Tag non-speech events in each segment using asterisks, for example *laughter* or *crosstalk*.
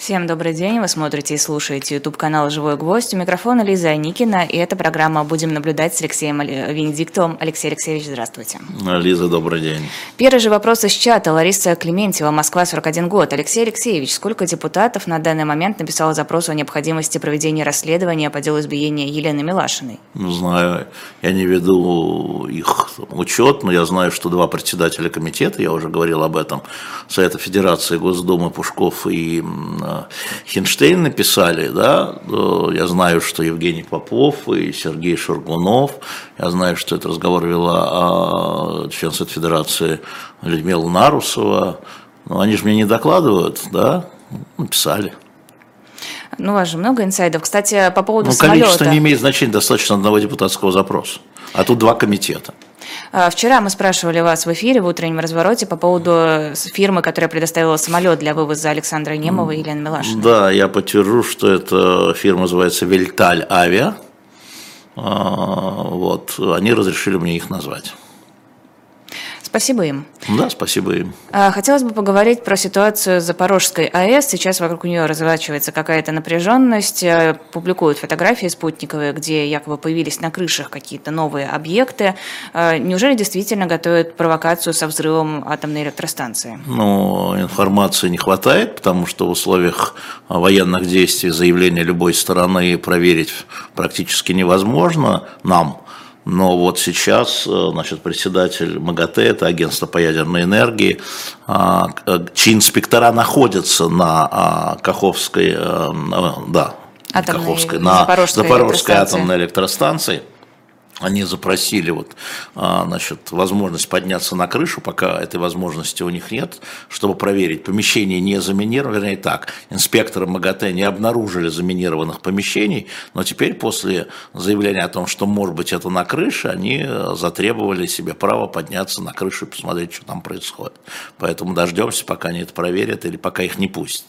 Всем добрый день, вы смотрите и слушаете YouTube канал «Живой гвоздь». У микрофона Лиза Никина, и эта программа «Будем наблюдать» с Алексеем Венедиктовым. Алексей Алексеевич, здравствуйте. Лиза, добрый день. Первый же вопрос из чата. Лариса Клементьева, Москва, 41 год. Алексей Алексеевич, сколько депутатов на данный момент написало запрос о необходимости проведения расследования по делу избиения Елены Милашиной? Не знаю, я не веду их учет, но я знаю, что два председателя комитета, я уже говорил об этом, Совета Федерации Госдумы Пушков и Хинштейн написали, да, я знаю, что Евгений Попов и Сергей Шургунов, я знаю, что этот разговор вела а, член Совет Федерации Людмила Нарусова, но они же мне не докладывают, да, написали. Ну, у вас же много инсайдов. Кстати, по поводу ну, самолета. количество не имеет значения, достаточно одного депутатского запроса. А тут два комитета. А, вчера мы спрашивали вас в эфире в утреннем развороте по поводу фирмы, которая предоставила самолет для вывоза Александра Немова и Елены Милашиной. Да, я подтвержу, что эта фирма называется Вельталь Авиа. А, вот, они разрешили мне их назвать. Спасибо им. Да, спасибо им. А, хотелось бы поговорить про ситуацию Запорожской АЭС. Сейчас вокруг нее разворачивается какая-то напряженность. Э, публикуют фотографии спутниковые, где якобы появились на крышах какие-то новые объекты. Э, неужели действительно готовят провокацию со взрывом атомной электростанции? Ну, информации не хватает, потому что в условиях военных действий заявление любой стороны проверить практически невозможно нам. Но вот сейчас, э, значит, председатель МАГАТЭ, это агентство по ядерной энергии, а, э, чьи инспектора находятся на а, Каховской, э, да, атомной, Каховской, на Запорожской, Запорожской атомной электростанции они запросили вот, а, значит, возможность подняться на крышу, пока этой возможности у них нет, чтобы проверить, помещение не заминировано, вернее так, инспекторы МАГАТЭ не обнаружили заминированных помещений, но теперь после заявления о том, что может быть это на крыше, они затребовали себе право подняться на крышу и посмотреть, что там происходит. Поэтому дождемся, пока они это проверят или пока их не пустят.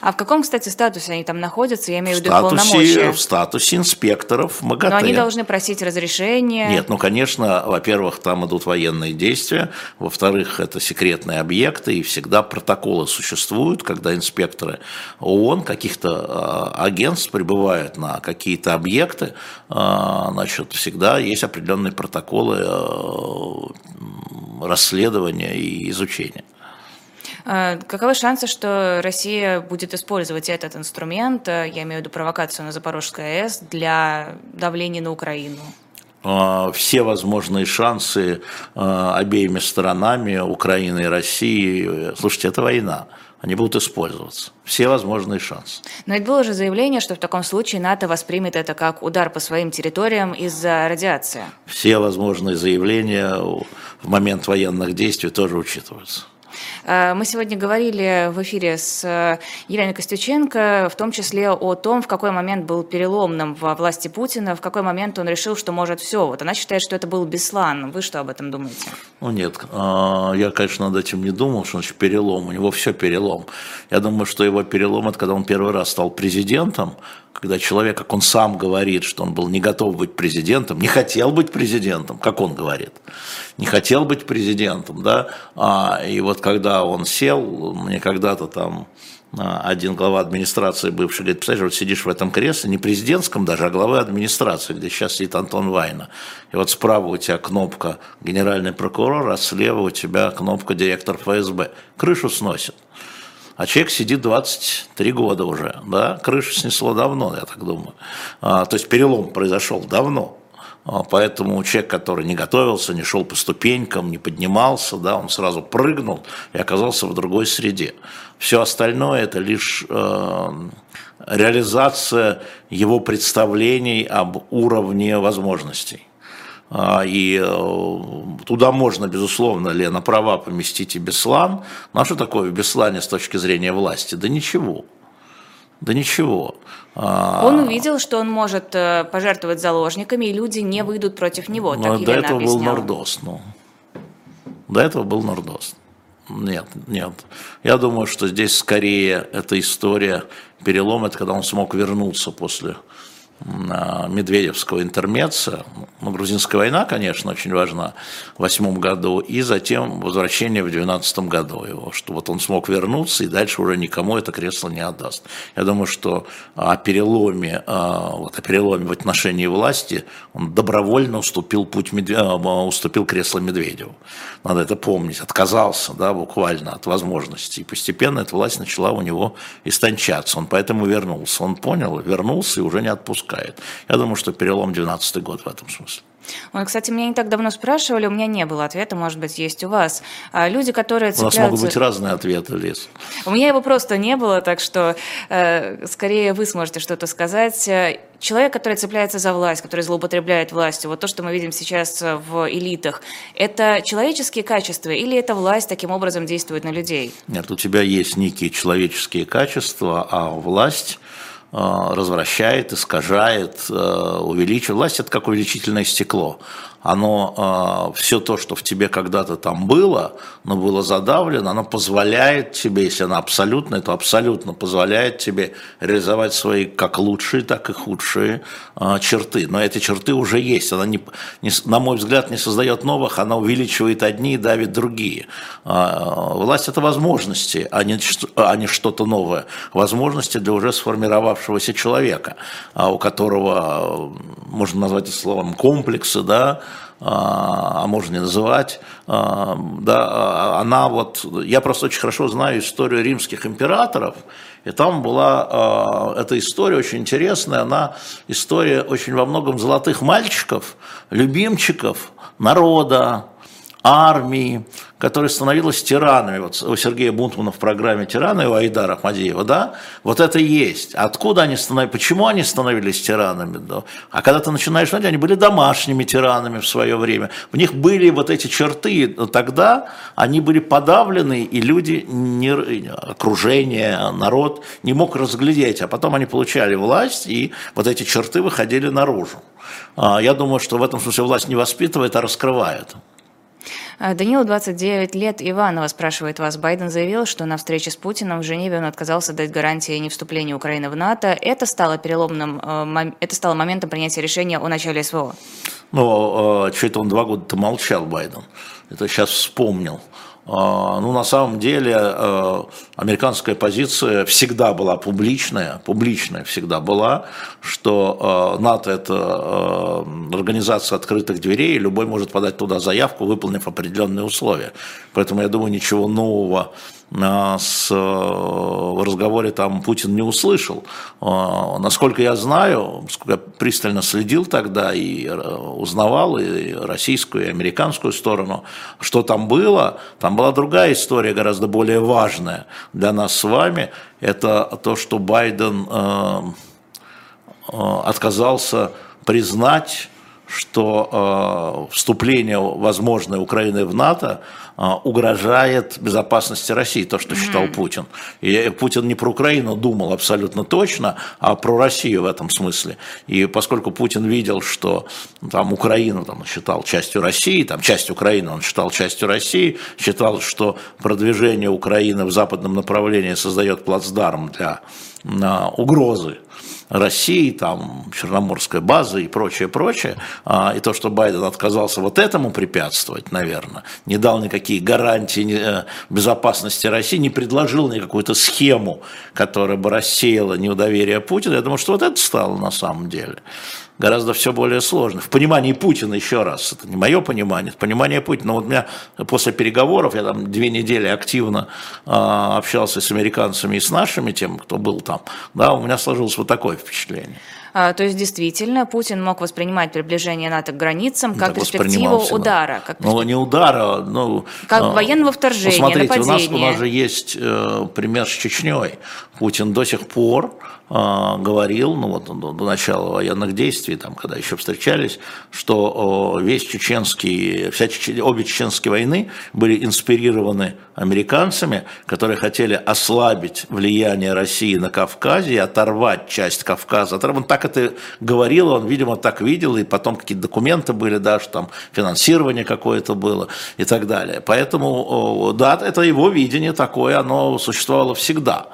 А в каком, кстати, статусе они там находятся? Я имею в виду полномочия. В статусе инспекторов МАГАТЭ. Но они должны просить разрешения. Нет, ну, конечно, во-первых, там идут военные действия, во-вторых, это секретные объекты, и всегда протоколы существуют, когда инспекторы ООН, каких-то э, агентств прибывают на какие-то объекты, э, значит, всегда есть определенные протоколы э, расследования и изучения. А, каковы шансы, что Россия будет использовать этот инструмент, э, я имею в виду провокацию на Запорожской АЭС, для давления на Украину? А, все возможные шансы а, обеими сторонами, Украины и России. Слушайте, это война. Они будут использоваться. Все возможные шансы. Но ведь было же заявление, что в таком случае НАТО воспримет это как удар по своим территориям из-за радиации. Все возможные заявления в момент военных действий тоже учитываются. Э, мы сегодня говорили в эфире с э, Еленой Костюченко, в том числе о том, в какой момент был переломным во власти Путина, в какой момент он решил, что может все. Вот она считает, что это был Беслан. Вы что об этом думаете? Ну нет, а, я, конечно, над этим не думал, что значит перелом. У него все перелом. Я думаю, что его перелом – это когда он первый раз стал президентом, когда человек, как он сам говорит, что он был не готов быть президентом, не хотел быть президентом, как он говорит, не хотел быть президентом, да, а, и вот когда он сел, мне когда-то там а, один глава администрации бывший говорит, представляешь, вот сидишь в этом кресле, не президентском даже, а главы администрации, где сейчас сидит Антон Вайна. И вот справа у тебя кнопка генеральный прокурор, а слева у тебя кнопка директор ФСБ. Крышу сносит. А человек сидит 23 года уже, да, крышу снесло давно, я так думаю. А, то есть перелом произошел давно. А, поэтому человек, который не готовился, не шел по ступенькам, не поднимался, да, он сразу прыгнул и оказался в другой среде. Все остальное это лишь э, реализация его представлений об уровне возможностей. А, и э, туда можно, безусловно, Лена права поместить и Беслан. Ну а что такое в Беслане с точки зрения власти? Да ничего. Да ничего. А, он увидел, что он может э, пожертвовать заложниками, и люди не выйдут против него. Так до этого объясняла. был Нордост. Ну. До этого был Нордост. Нет, нет. Я думаю, что здесь скорее эта история перелома, это когда он смог вернуться после Медведевского интермеца. Ну, грузинская война, конечно, очень важна в восьмом году, и затем возвращение в двенадцатом году его, что вот он смог вернуться и дальше уже никому это кресло не отдаст. Я думаю, что о переломе, вот о переломе в отношении власти он добровольно уступил путь Медве... уступил кресло Медведеву. Надо это помнить, отказался, да, буквально от возможности. И постепенно эта власть начала у него истончаться. Он поэтому вернулся. Он понял, вернулся и уже не отпускает. Я думаю, что перелом 12 год в этом смысле. Ой, кстати, меня не так давно спрашивали, у меня не было ответа, может быть, есть у вас. А люди, которые цепляются... У нас могут быть разные ответы, Лиз. У меня его просто не было, так что э, скорее вы сможете что-то сказать. Человек, который цепляется за власть, который злоупотребляет властью, вот то, что мы видим сейчас в элитах, это человеческие качества или это власть таким образом действует на людей? Нет, у тебя есть некие человеческие качества, а власть Э, развращает, искажает, э, увеличивает. Власть – это как увеличительное стекло оно, э, все то, что в тебе когда-то там было, но было задавлено, оно позволяет тебе, если оно абсолютно, то абсолютно позволяет тебе реализовать свои как лучшие, так и худшие э, черты. Но эти черты уже есть. Она, не, не, на мой взгляд, не создает новых, она увеличивает одни и давит другие. Э, власть – это возможности, а не, а не что-то новое. Возможности для уже сформировавшегося человека, у которого, можно назвать это словом, комплексы, да, а, а можно не называть, а, да, а, она вот, я просто очень хорошо знаю историю римских императоров, и там была эта история очень интересная, она история очень во многом золотых мальчиков, любимчиков народа, армии, которая становилась тиранами. Вот у Сергея Бунтмана в программе «Тираны» у Айдара Ахмадеева, да, вот это есть. Откуда они становились, почему они становились тиранами? Да? А когда ты начинаешь смотреть, они были домашними тиранами в свое время. В них были вот эти черты, тогда они были подавлены, и люди, не, окружение, народ не мог разглядеть, а потом они получали власть, и вот эти черты выходили наружу. А, я думаю, что в этом смысле власть не воспитывает, а раскрывает. А, Данилу 29 лет. Иванова спрашивает вас. Байден заявил, что на встрече с Путиным в Женеве он отказался дать гарантии не вступления Украины в НАТО. Это стало переломным, э, это стало моментом принятия решения о начале СВО. Ну, э, что это он два года-то молчал, Байден. Это сейчас вспомнил. А, ну, на самом деле, э, американская позиция всегда была публичная, публичная всегда была, что э, НАТО – это э, организация открытых дверей, и любой может подать туда заявку, выполнив определенные условия. Поэтому, я думаю, ничего нового с, в разговоре там Путин не услышал. Насколько я знаю, я пристально следил тогда и узнавал и российскую, и американскую сторону, что там было, там была другая история, гораздо более важная для нас с вами. Это то, что Байден отказался признать что э, вступление возможное Украины в НАТО э, угрожает безопасности России, то, что считал mm-hmm. Путин. И Путин не про Украину думал абсолютно точно, а про Россию в этом смысле. И поскольку Путин видел, что там Украину там, считал частью России, там часть Украины он считал частью России, считал, что продвижение Украины в западном направлении создает плацдарм для э, угрозы России, там, Черноморская база и прочее, прочее. А, и то, что Байден отказался вот этому препятствовать, наверное, не дал никакие гарантии э, безопасности России, не предложил никакую-то схему, которая бы рассеяла неудоверие Путина, я думаю, что вот это стало на самом деле гораздо все более сложно. В понимании Путина, еще раз, это не мое понимание, это понимание Путина. Вот у меня после переговоров, я там две недели активно э, общался с американцами и с нашими, тем, кто был там, да, у меня сложилось вот такое впечатление. А, то есть, действительно, Путин мог воспринимать приближение НАТО к границам как да, перспективу удара. Как. Ну, не удара, ну... Как а, военного вторжения, посмотрите, нападения. У нас, у нас же есть э, пример с Чечней. Путин до сих пор говорил, ну вот до, начала военных действий, там, когда еще встречались, что весь чеченский, вся чечен, обе чеченские войны были инспирированы американцами, которые хотели ослабить влияние России на Кавказе и оторвать часть Кавказа. Он так это говорил, он, видимо, так видел, и потом какие-то документы были, да, что там финансирование какое-то было и так далее. Поэтому, да, это его видение такое, оно существовало всегда.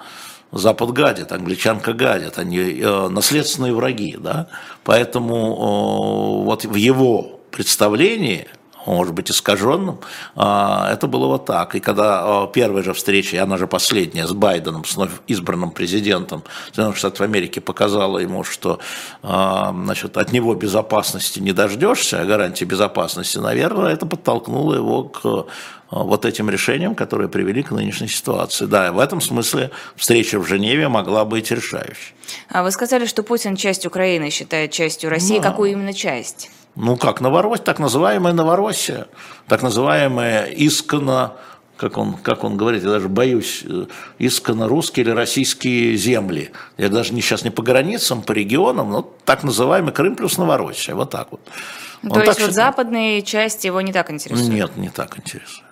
Запад гадит, англичанка гадит, они э, наследственные враги, да, поэтому э, вот в его представлении может быть искаженным, а, это было вот так. И когда а, первая же встреча, и она же последняя, с Байденом, с вновь избранным президентом Соединенных Штатов Америки, показала ему, что а, значит, от него безопасности не дождешься, а гарантии безопасности, наверное, это подтолкнуло его к вот этим решениям, которые привели к нынешней ситуации. Да, в этом смысле встреча в Женеве могла быть решающей. А вы сказали, что Путин часть Украины считает частью России. Да. Какую именно часть? Ну как, Новороссия, так называемая Новороссия, так называемая исконно, как он, как он говорит, я даже боюсь, э, исконно русские или российские земли. Я даже не, сейчас не по границам, по регионам, но так называемый Крым плюс Новороссия, вот так вот. Ну, то есть вот западные части его не так интересуют? Нет, не так интересует.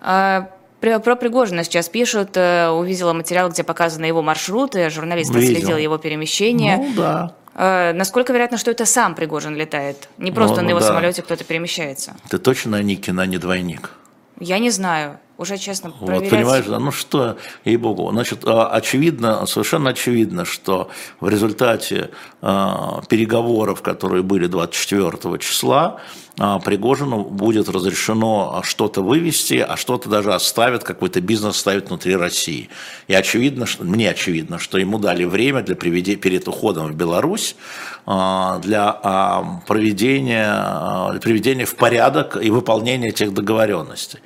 А, про Пригожина сейчас пишут, э, увидела материал, где показаны его маршруты, журналист отследил его перемещение. Ну да. Э, насколько вероятно, что это сам Пригожин летает? Не просто ну, на его да. самолете кто-то перемещается. Ты точно Никина, не двойник? Я не знаю. Уже честно проверять. Вот, понимаешь, да, ну что, ей-богу. Значит, а, очевидно, совершенно очевидно, что в результате э, переговоров, которые были 24 числа, э, Пригожину будет разрешено что-то вывести, а что-то даже оставит, какой-то бизнес ставит внутри России. И очевидно, что, мне очевидно, что ему дали время для приведения, перед уходом в Беларусь э, для проведения, приведения в порядок и выполнения этих договоренностей.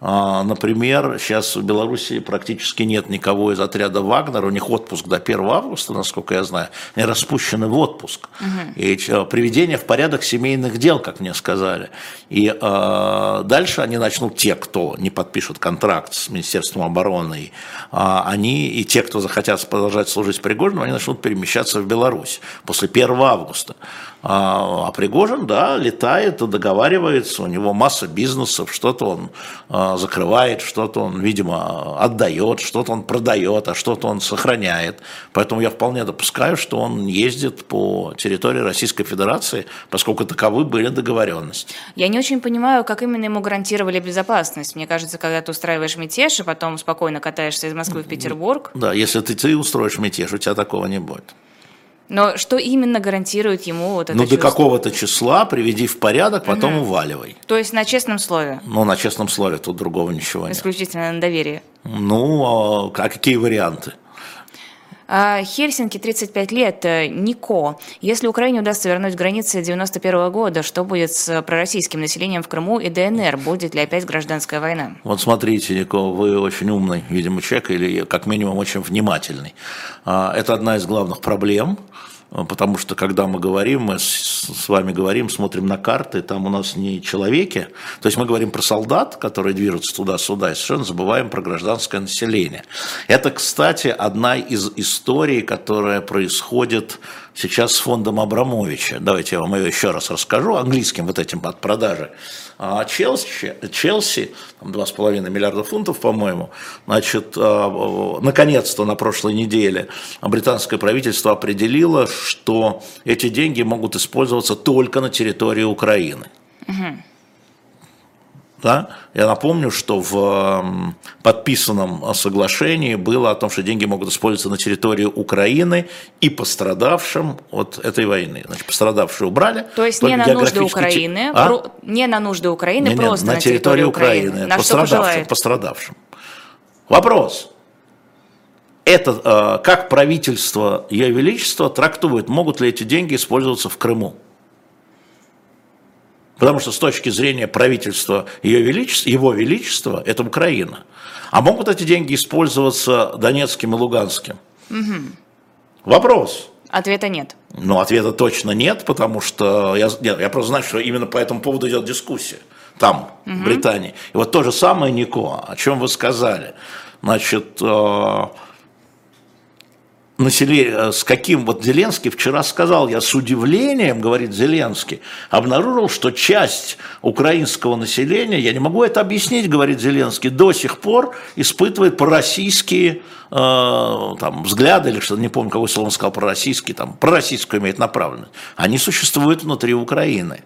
А, например, сейчас в Беларуси практически нет никого из отряда Вагнер, у них отпуск до 1 августа, насколько я знаю, они распущены в отпуск. Угу. И приведение в порядок семейных дел, как мне сказали. И э, дальше они начнут, те, кто не подпишут контракт с Министерством обороны, э, они и те, кто захотят продолжать служить Пригожину, они начнут перемещаться в Беларусь после 1 августа. А, а Пригожин, да, летает, договаривается, у него масса бизнесов, что-то он а, закрывает, что-то он, видимо, отдает, что-то он продает, а что-то он сохраняет. Поэтому я вполне допускаю, что он ездит по территории Российской Федерации, поскольку таковы были договоренности. Я не очень понимаю, как именно ему гарантировали безопасность. Мне кажется, когда ты устраиваешь мятеж, и потом спокойно катаешься из Москвы в Петербург. Да, если ты, ты устроишь мятеж, у тебя такого не будет. Но что именно гарантирует ему вот это Ну, чувство? до какого-то числа приведи в порядок, потом угу. уваливай. То есть на честном слове? Ну, на честном слове, тут другого ничего Исключительно нет. Исключительно на доверие? Ну, а какие варианты? А, Хельсинки 35 лет, э, Нико. Если Украине удастся вернуть границы 91 года, что будет с пророссийским населением в Крыму и ДНР? Будет ли опять гражданская война? Вот смотрите, Нико, вы очень умный, видимо, человек, или как минимум очень внимательный. А, это одна из главных проблем потому что когда мы говорим, мы с вами говорим, смотрим на карты, там у нас не человеки, то есть мы говорим про солдат, которые движутся туда-сюда, и совершенно забываем про гражданское население. Это, кстати, одна из историй, которая происходит сейчас с фондом Абрамовича. Давайте я вам ее еще раз расскажу, английским вот этим от продажи. А Челси, Челси там 2,5 миллиарда фунтов, по-моему, значит, а, наконец-то на прошлой неделе британское правительство определило, что эти деньги могут использоваться только на территории Украины. Угу. Да? Я напомню, что в подписанном соглашении было о том, что деньги могут использоваться на территории Украины и пострадавшим от этой войны. Значит, пострадавшие убрали. То есть не на нужды Украины, а? про... не на нужды Украины, не, просто на, на территории Украины. Украины. На пострадавшим, пострадавшим. Вопрос. Это э, как правительство Ее Величества трактует, могут ли эти деньги использоваться в Крыму? Потому что с точки зрения правительства Ее Величества, Его Величества, это Украина. А могут эти деньги использоваться Донецким и Луганским? Угу. Вопрос. Ответа нет. Ну, ответа точно нет, потому что я, нет, я просто знаю, что именно по этому поводу идет дискуссия там, угу. в Британии. И вот то же самое, Нико, о чем вы сказали. Значит, э, население, э, с каким вот Зеленский вчера сказал, я с удивлением, говорит Зеленский, обнаружил, что часть украинского населения, я не могу это объяснить, говорит Зеленский, до сих пор испытывает пророссийские э, там, взгляды или что-то, не помню, какое слово он сказал, пророссийский, там, пророссийскую имеет направленность. Они существуют внутри Украины.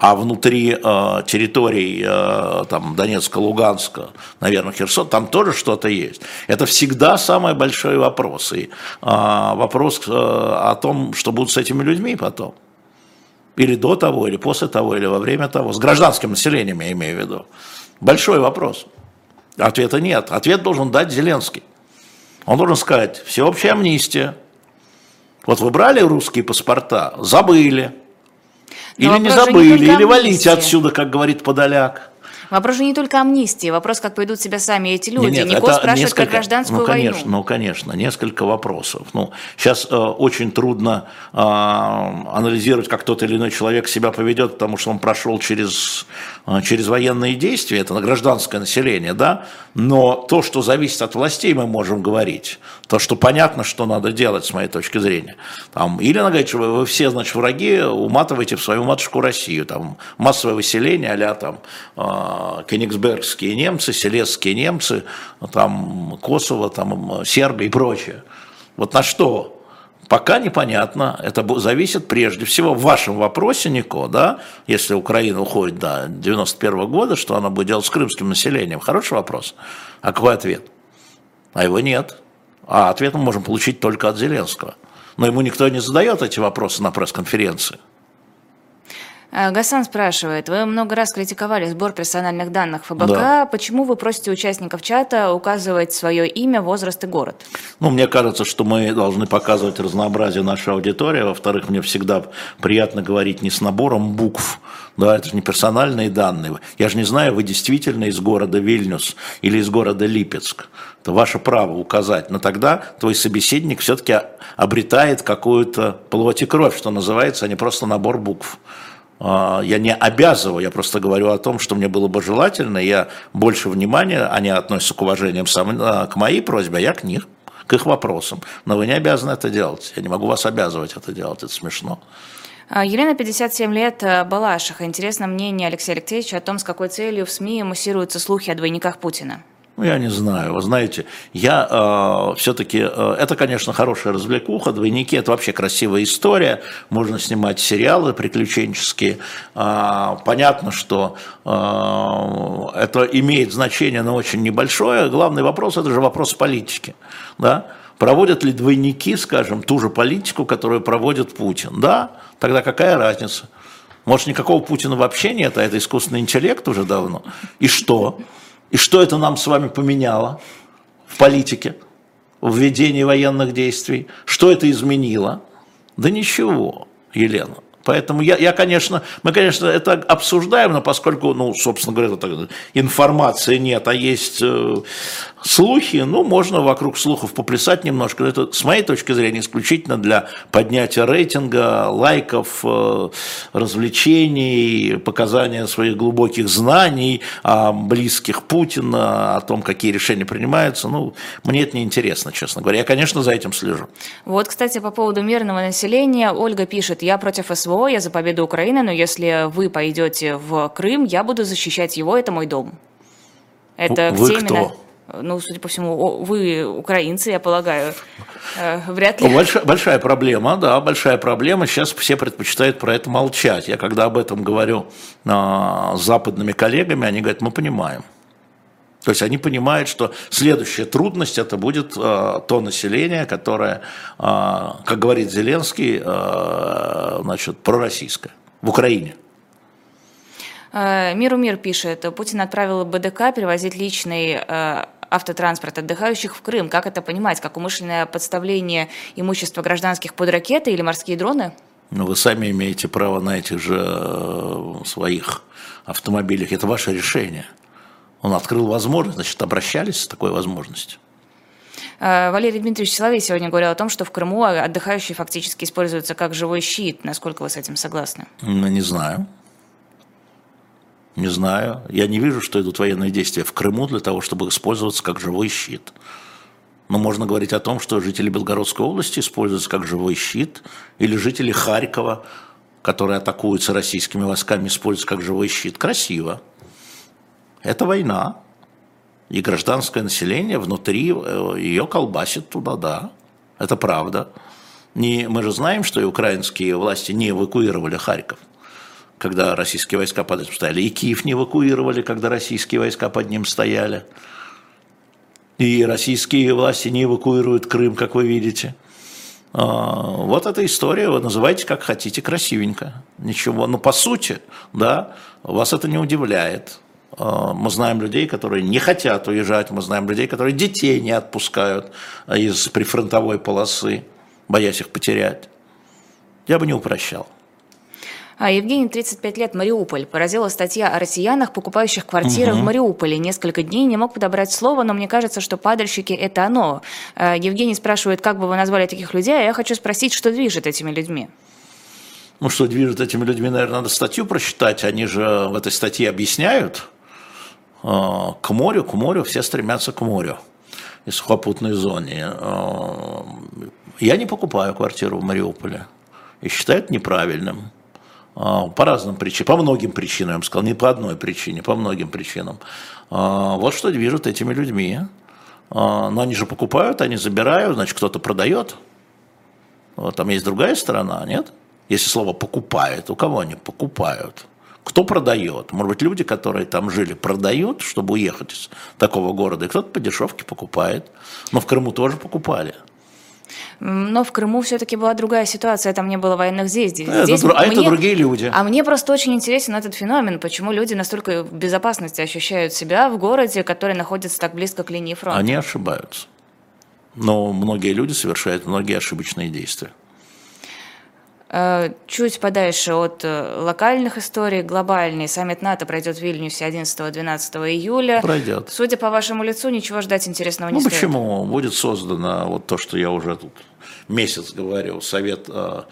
А внутри э, территорий э, там, Донецка, Луганска, наверное, Херсон, там тоже что-то есть. Это всегда самый большой вопрос. И э, вопрос э, о том, что будут с этими людьми потом. Или до того, или после того, или во время того. С гражданским населением я имею в виду. Большой вопрос. Ответа нет. Ответ должен дать Зеленский. Он должен сказать, всеобщая амнистия. Вот вы брали русские паспорта, забыли. Или не забыли, не или валите отсюда, как говорит Подоляк. Вопрос же не только амнистии, вопрос, как поведут себя сами эти люди. Нет, Нико спрашивает несколько, про гражданскую ну, конечно, войну. Ну, конечно, несколько вопросов. Ну, сейчас э, очень трудно э, анализировать, как тот или иной человек себя поведет, потому что он прошел через, э, через военные действия, это гражданское население, да, но то, что зависит от властей, мы можем говорить. То, что понятно, что надо делать, с моей точки зрения. Там, говорит, что вы, вы все, значит, враги, уматываете в свою матушку Россию. Там, массовое выселение, а там, э, кенигсбергские немцы, селезские немцы, там, Косово, там, Сербия и прочее. Вот на что? Пока непонятно, это зависит прежде всего в вашем вопросе, Нико, да, если Украина уходит до 91 года, что она будет делать с крымским населением. Хороший вопрос. А какой ответ? А его нет. А ответ мы можем получить только от Зеленского. Но ему никто не задает эти вопросы на пресс-конференции. Э, Гасан спрашивает, вы много раз критиковали сбор персональных данных ФБК. Да. Почему вы просите участников чата указывать свое имя, возраст и город? Ну, мне кажется, что мы должны показывать разнообразие нашей аудитории. Во-вторых, мне всегда приятно говорить не с набором букв, да, это же не персональные данные. Я же не знаю, вы действительно из города Вильнюс или из города Липецк. Это ваше право указать. Но тогда твой собеседник все-таки обретает какую-то плоть и кровь, что называется, а не просто набор букв. А, я не обязываю, я просто говорю о том, что мне было бы желательно, я больше внимания, они относятся к уважением сам, а, к моей просьбе, а я к них, к их вопросам. Но вы не обязаны это делать, я не могу вас обязывать это делать, это смешно. А, Елена, 57 лет, Балашиха. Интересно мнение Алексея Алексеевича о том, с какой целью в СМИ муссируются слухи о двойниках Путина. Ну, я не знаю. Вы знаете, я э, все-таки... Э, это, конечно, хорошая развлекуха. Двойники – это вообще красивая история. Можно снимать сериалы приключенческие. Э, понятно, что э, это имеет значение, но очень небольшое. Главный вопрос – это же вопрос политики. Да? Проводят ли двойники, скажем, ту же политику, которую проводит Путин? Да, тогда какая разница? Может, никакого Путина вообще нет, а это искусственный интеллект уже давно. И что? И что это нам с вами поменяло в политике, в ведении военных действий? Что это изменило? Да ничего, Елена. Поэтому я, я, конечно, мы, конечно, это обсуждаем, но поскольку, ну, собственно говоря, информации нет, а есть э, слухи, ну, можно вокруг слухов поплясать немножко. Это, с моей точки зрения, исключительно для поднятия рейтинга, лайков, э, развлечений, показания своих глубоких знаний о близких Путина, о том, какие решения принимаются. Ну, мне это не интересно, честно говоря. Я, конечно, за этим слежу. Вот, кстати, по поводу мирного населения, Ольга пишет, я против СВО, я за победу Украины, но если вы пойдете в Крым, я буду защищать его, это мой дом. Это вы кто? Именно ну, судя по всему, вы украинцы, я полагаю, э, вряд ли. Большая, большая проблема, да, большая проблема. Сейчас все предпочитают про это молчать. Я когда об этом говорю а, с западными коллегами, они говорят, мы понимаем. То есть они понимают, что следующая трудность это будет э, то население, которое, э, как говорит Зеленский, э, значит, пророссийское в Украине. Миру мир пишет, Путин отправил БДК перевозить личный автотранспорт отдыхающих в Крым. Как это понимать? Как умышленное подставление имущества гражданских под ракеты или морские дроны? Ну, вы сами имеете право на этих же э, своих автомобилях. Это ваше решение. Он открыл возможность, значит, обращались с такой возможностью. Э, Валерий Дмитриевич Соловей сегодня говорил о том, что в Крыму отдыхающие фактически используются как живой щит. Насколько вы с этим согласны? Ну, не знаю. Не знаю. Я не вижу, что идут военные действия в Крыму для того, чтобы использоваться как живой щит. Но можно говорить о том, что жители Белгородской области используются как живой щит, или жители Харькова, которые атакуются российскими войсками, используются как живой щит. Красиво. Это война. И гражданское население внутри э, ее колбасит туда, да. Это правда. Не, мы же знаем, что и украинские власти не эвакуировали Харьков когда российские войска под этим стояли. И Киев не эвакуировали, когда российские войска под ним стояли. И российские власти не эвакуируют Крым, как вы видите. А, вот эта история, вы называете как хотите, красивенько. Ничего, но по сути, да, вас это не удивляет. А, мы знаем людей, которые не хотят уезжать, мы знаем людей, которые детей не отпускают из прифронтовой полосы, боясь их потерять. Я бы не упрощал. А Евгений, 35 лет, Мариуполь. Поразила статья о россиянах, покупающих квартиры угу. в Мариуполе. Несколько дней не мог подобрать слово, но мне кажется, что падальщики – это оно. А, Евгений спрашивает, как бы вы назвали таких людей, а я хочу спросить, что движет этими людьми? Ну, что движет этими людьми, наверное, надо статью прочитать. Они же в этой статье объясняют. А, к морю, к морю, все стремятся к морю и сухопутной зоне. А, я не покупаю квартиру в Мариуполе и считаю это неправильным. А, по разным причинам, по многим причинам, я бы сказал, не по одной причине, по многим причинам. А, вот что движет этими людьми. А, но они же покупают, они забирают, значит, кто-то продает. Вот, там есть другая сторона, нет? Если слово «покупает», у кого они покупают? Кто продает? Может быть, люди, которые там жили, продают, чтобы уехать из такого города, и кто-то по дешевке покупает. Но в Крыму тоже покупали. Но в Крыму все-таки была другая ситуация, там не было военных здесь. здесь это, а мне, это другие люди. А мне просто очень интересен этот феномен, почему люди настолько в безопасности ощущают себя в городе, который находится так близко к линии фронта. Они ошибаются. Но многие люди совершают многие ошибочные действия. Э, чуть подальше от э, локальных историй, глобальный саммит НАТО пройдет в Вильнюсе 11-12 июля. Пройдет. Судя по вашему лицу, ничего ждать интересного не ну, стоит. почему? Будет создано вот то, что я уже тут месяц говорил, Совет э,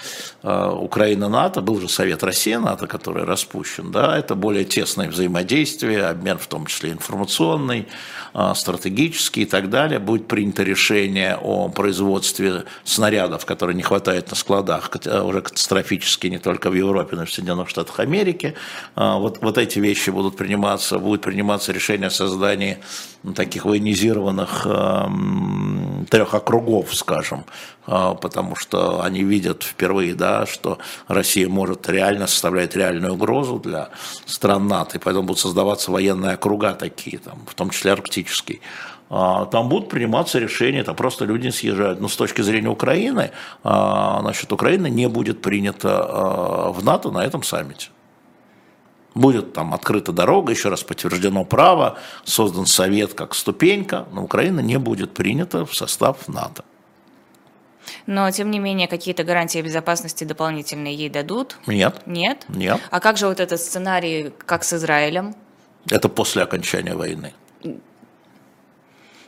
э, Украина-НАТО, был же Совет Россия-НАТО, который распущен, да, это более тесное взаимодействие, обмен в том числе информационный, э, стратегический и так далее. Будет принято решение о производстве снарядов, которые не хватает на складах, уже катастрофически не только в Европе, но и в Соединенных Штатах Америки. Вот, вот эти вещи будут приниматься, будет приниматься решение о создании таких военизированных трех округов, скажем, потому что они видят впервые, да, что Россия может реально составлять реальную угрозу для стран НАТО, и поэтому будут создаваться военные округа такие, там, в том числе арктический. А, там будут приниматься решения, там просто люди съезжают. Но с точки зрения Украины, а, значит, Украина не будет принята в НАТО на этом саммите будет там открыта дорога, еще раз подтверждено право, создан совет как ступенька, но Украина не будет принята в состав НАТО. Но, тем не менее, какие-то гарантии безопасности дополнительные ей дадут? Нет. Нет? Нет. А как же вот этот сценарий, как с Израилем? Это после окончания войны.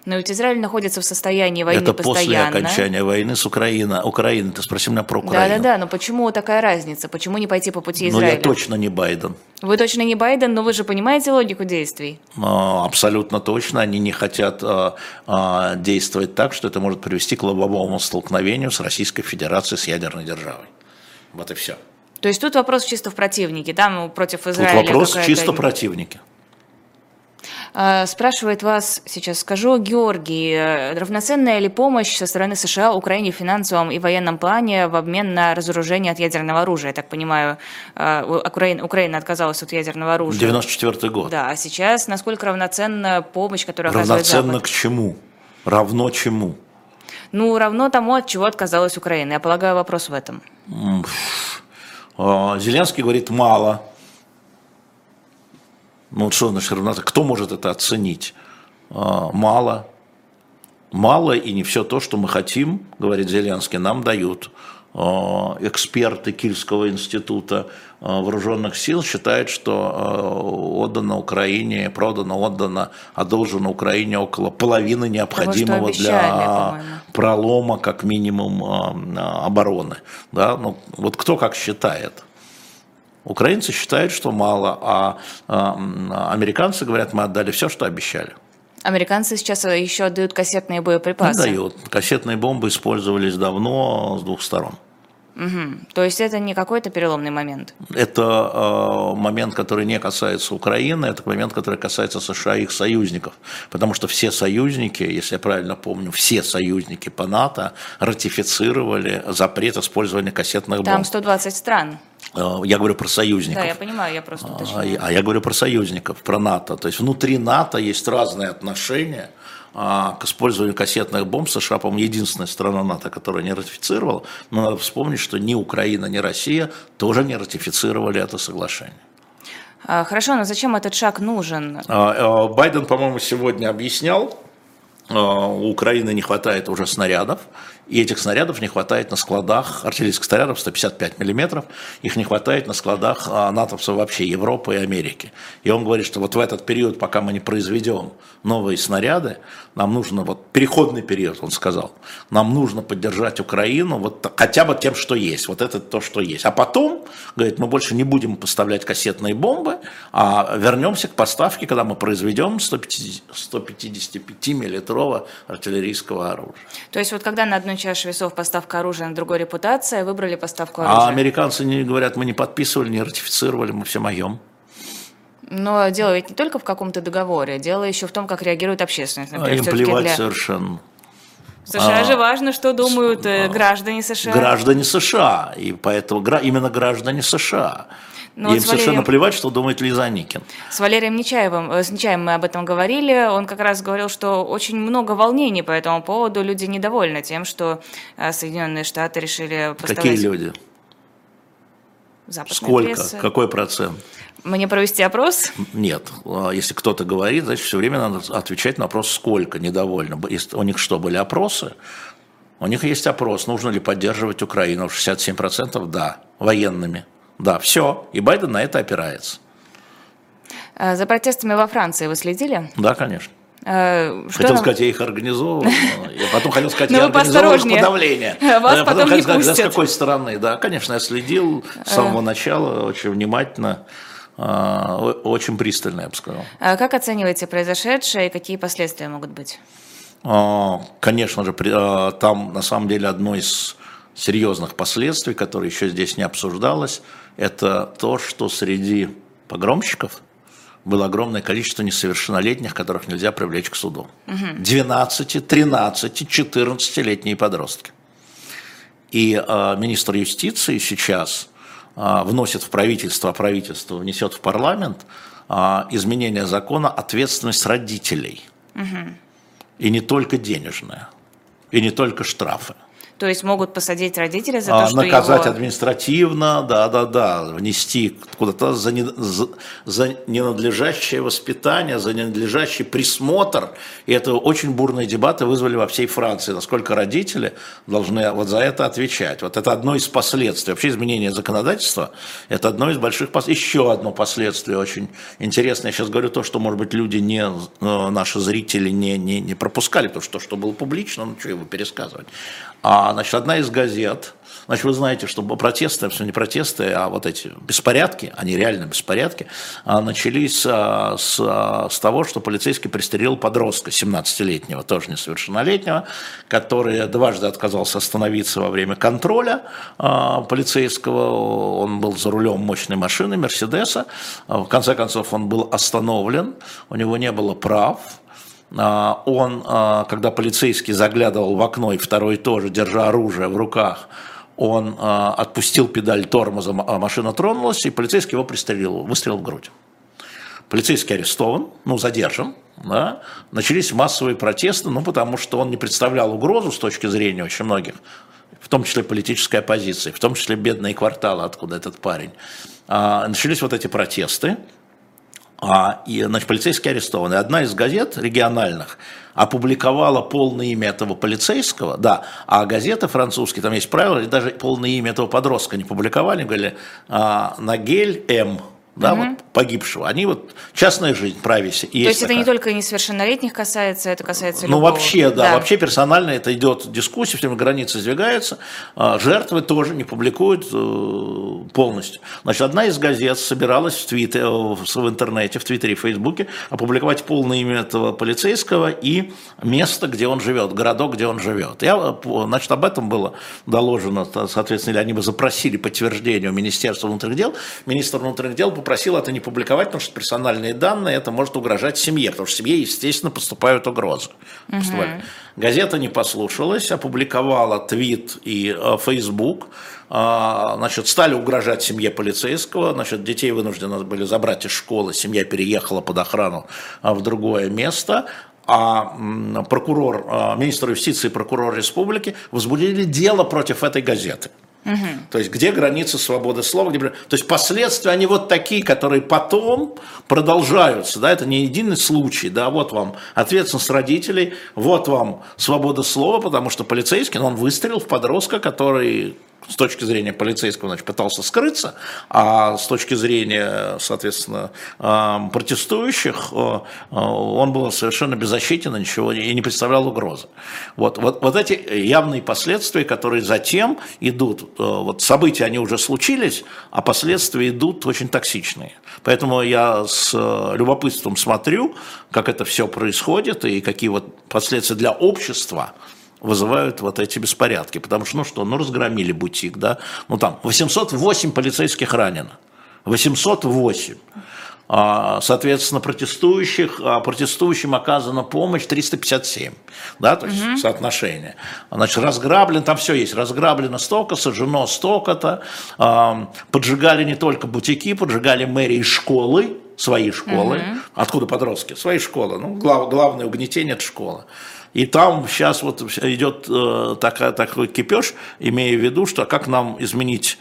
Но ведь Израиль находится в состоянии войны Это постоянно. после окончания войны с Украиной. Украина, ты спроси меня про Украину. Да-да-да, но почему такая разница? Почему не пойти по пути Израиля? Ну, я точно не Байден. Вы точно не Байден, но вы же понимаете логику действий? Абсолютно точно. Они не хотят а, а, действовать так, что это может привести к лобовому столкновению с Российской Федерацией, с ядерной державой. Вот и все. То есть тут вопрос чисто в противнике, там против Израиля. Тут вопрос чисто противники. А, спрашивает вас, сейчас скажу, Георгий, э, равноценная ли помощь со стороны США Украине в финансовом и военном плане в обмен на разоружение от ядерного оружия? Я так понимаю, а, Украина, Украина отказалась от ядерного оружия. 94 год. Да, а сейчас насколько равноценна помощь, которая оказывает Равноценно Запад? к чему? Равно чему? Ну, равно тому, от чего отказалась Украина. Я полагаю, вопрос в этом. А, Зеленский говорит мало. Ну вот что значит равноценно? Кто может это оценить? А, мало. Мало и не все то, что мы хотим, говорит Зеленский, нам дают. А, эксперты Кильского института а, вооруженных сил считают, что отдано Украине, продано, отдано, одолжено Украине около половины необходимого Того, обещали, для пролома, как минимум, обороны. Да? Ну, вот кто как считает? Украинцы считают, что мало, а, а американцы говорят, мы отдали все, что обещали. Американцы сейчас еще отдают кассетные боеприпасы. Отдают. Кассетные бомбы использовались давно с двух сторон. Угу. То есть это не какой-то переломный момент? Это э, момент, который не касается Украины, это момент, который касается США и их союзников. Потому что все союзники, если я правильно помню, все союзники по НАТО ратифицировали запрет использования кассетных бомб. Там 120 стран. Э, я говорю про союзников. Да, я понимаю, я просто уточняю. А я говорю про союзников, про НАТО. То есть внутри НАТО есть разные отношения а, к использованию кассетных бомб. США, по-моему, единственная страна НАТО, которая не ратифицировала. Но надо вспомнить, что ни Украина, ни Россия тоже не ратифицировали это соглашение. А, хорошо, но зачем этот шаг нужен? А, Байден, по-моему, сегодня объяснял, у Украины не хватает уже снарядов, и этих снарядов не хватает на складах, артиллерийских снарядов 155 миллиметров, их не хватает на складах а, натовцев вообще Европы и Америки. И он говорит, что вот в этот период, пока мы не произведем новые снаряды, нам нужно, вот переходный период, он сказал, нам нужно поддержать Украину вот хотя бы тем, что есть, вот это то, что есть. А потом, говорит, мы больше не будем поставлять кассетные бомбы, а вернемся к поставке, когда мы произведем 155 миллиметрового артиллерийского оружия. То есть вот когда на одной чаше весов поставка оружия, на другой репутация, выбрали поставку оружия? А американцы не говорят, мы не подписывали, не ратифицировали, мы все моем. Но дело ведь не только в каком-то договоре, дело еще в том, как реагирует общественность. Например, Им плевать для... совершенно. США а, же важно, что думают а, граждане США. Граждане США, и поэтому именно граждане США. Но ну, Им вот совершенно Валерием... плевать, что думает Лиза Никин. С Валерием Нечаевым, э, с Нечаевым мы об этом говорили. Он как раз говорил, что очень много волнений по этому поводу. Люди недовольны тем, что э, Соединенные Штаты решили поставлять... Какие люди? Западная Сколько? Пресса. Какой процент? Мне провести опрос? Нет. А если кто-то говорит, значит, все время надо отвечать на вопрос, сколько недовольно. У них что, были опросы? У них есть опрос, нужно ли поддерживать Украину. 67% да, военными. Да, все. И Байден на это опирается. А за протестами во Франции вы следили? Да, конечно. А, что хотел нам... сказать, я их организовывал, я потом хотел сказать, *laughs* я организовал их подавление. *laughs* Вас потом, потом не сказать, с какой стороны, да, конечно, я следил с самого начала очень внимательно. А, очень пристально, я бы сказал. А как оцениваете произошедшее и какие последствия могут быть? А, конечно же, там на самом деле одно из серьезных последствий, которое еще здесь не обсуждалось, это то, что среди погромщиков было огромное количество несовершеннолетних, которых нельзя привлечь к суду. Угу. 12, 13, 14-летние подростки. И э, министр юстиции сейчас а, вносит в правительство, а правительство внесет в парламент а, изменение закона ответственность родителей. Угу. И не только денежная, и не только штрафы. То есть могут посадить родителя за то, а, что Наказать его... административно, да-да-да, внести куда-то за, не, за, за ненадлежащее воспитание, за ненадлежащий присмотр. И это очень бурные дебаты вызвали во всей Франции, насколько родители должны вот за это отвечать. Вот это одно из последствий. Вообще изменение законодательства – это одно из больших последствий. Еще одно последствие очень интересное. Я сейчас говорю то, что, может быть, люди, не, э, наши зрители не, не, не пропускали, потому что то, что было публично, ну что его пересказывать. А, значит, одна из газет, значит, вы знаете, что протесты, все не протесты, а вот эти беспорядки, они реально беспорядки, а, начались а, с, с того, что полицейский пристрелил подростка 17-летнего, тоже несовершеннолетнего, который дважды отказался остановиться во время контроля полицейского. Он был за рулем мощной машины, Мерседеса. В конце концов, он был остановлен, у него не было прав, а, он, а, когда полицейский заглядывал в окно, и второй тоже, держа оружие в руках, он а, отпустил педаль тормоза, машина тронулась, и полицейский его пристрелил, выстрелил в грудь. Полицейский арестован, ну, задержан, да, начались массовые протесты, ну, потому что он не представлял угрозу с точки зрения очень многих, в том числе политической оппозиции, в том числе бедные кварталы, откуда этот парень. А, начались вот эти протесты, а, и, значит, полицейский арестован. И одна из газет региональных опубликовала полное имя этого полицейского, да, а газеты французские, там есть правила, и даже полное имя этого подростка не публиковали, говорили а, Нагель М, да, угу. вот погибшего, они вот частная жизнь, прависи. То есть, это не только несовершеннолетних касается, это касается Ну вообще, да, да, вообще персонально это идет дискуссия, все время границы сдвигаются, а, жертвы тоже не публикуют э, полностью. Значит, одна из газет собиралась в, твиттере, в интернете, в Твиттере и Фейсбуке опубликовать полное имя этого полицейского и место, где он живет, городок, где он живет. Я, значит, об этом было доложено, соответственно, или они бы запросили подтверждение у Министерства внутренних дел. Министр внутренних дел попросил это не публиковать, потому что персональные данные, это может угрожать семье, потому что семье, естественно, поступают угрозы. Угу. Газета не послушалась, опубликовала твит и э, Facebook, а, значит, стали угрожать семье полицейского, значит, детей вынуждены были забрать из школы, семья переехала под охрану а, в другое место, а прокурор, а, министр юстиции и прокурор республики возбудили дело против этой газеты. То есть где граница свободы слова, где... то есть последствия они вот такие, которые потом продолжаются, да, это не единый случай, да, вот вам ответственность родителей, вот вам свобода слова, потому что полицейский, ну, он выстрелил в подростка, который с точки зрения полицейского, значит, пытался скрыться, а с точки зрения, соответственно, протестующих, э, э, он был совершенно беззащитен, ничего и не представлял угрозы. Вот, вот, вот эти явные последствия, которые затем идут, э, вот события, они уже случились, а последствия идут очень токсичные. Поэтому я с любопытством смотрю, как это все происходит и какие вот последствия для общества, вызывают вот эти беспорядки. Потому что, ну что, ну разгромили бутик, да, ну там 808 полицейских ранено, 808. А, соответственно, протестующих, а, протестующим оказана помощь 357, да, то есть угу. соотношение. Значит, разграблен, там все есть, разграблено столько, сожжено столько-то, поджигали не только бутики, поджигали мэрии школы, свои школы. Угу. Откуда подростки? Свои школы. Ну, глав, главное угнетение – это школа. И там сейчас вот идет э, такая, такой кипеж, имея в виду, что как нам изменить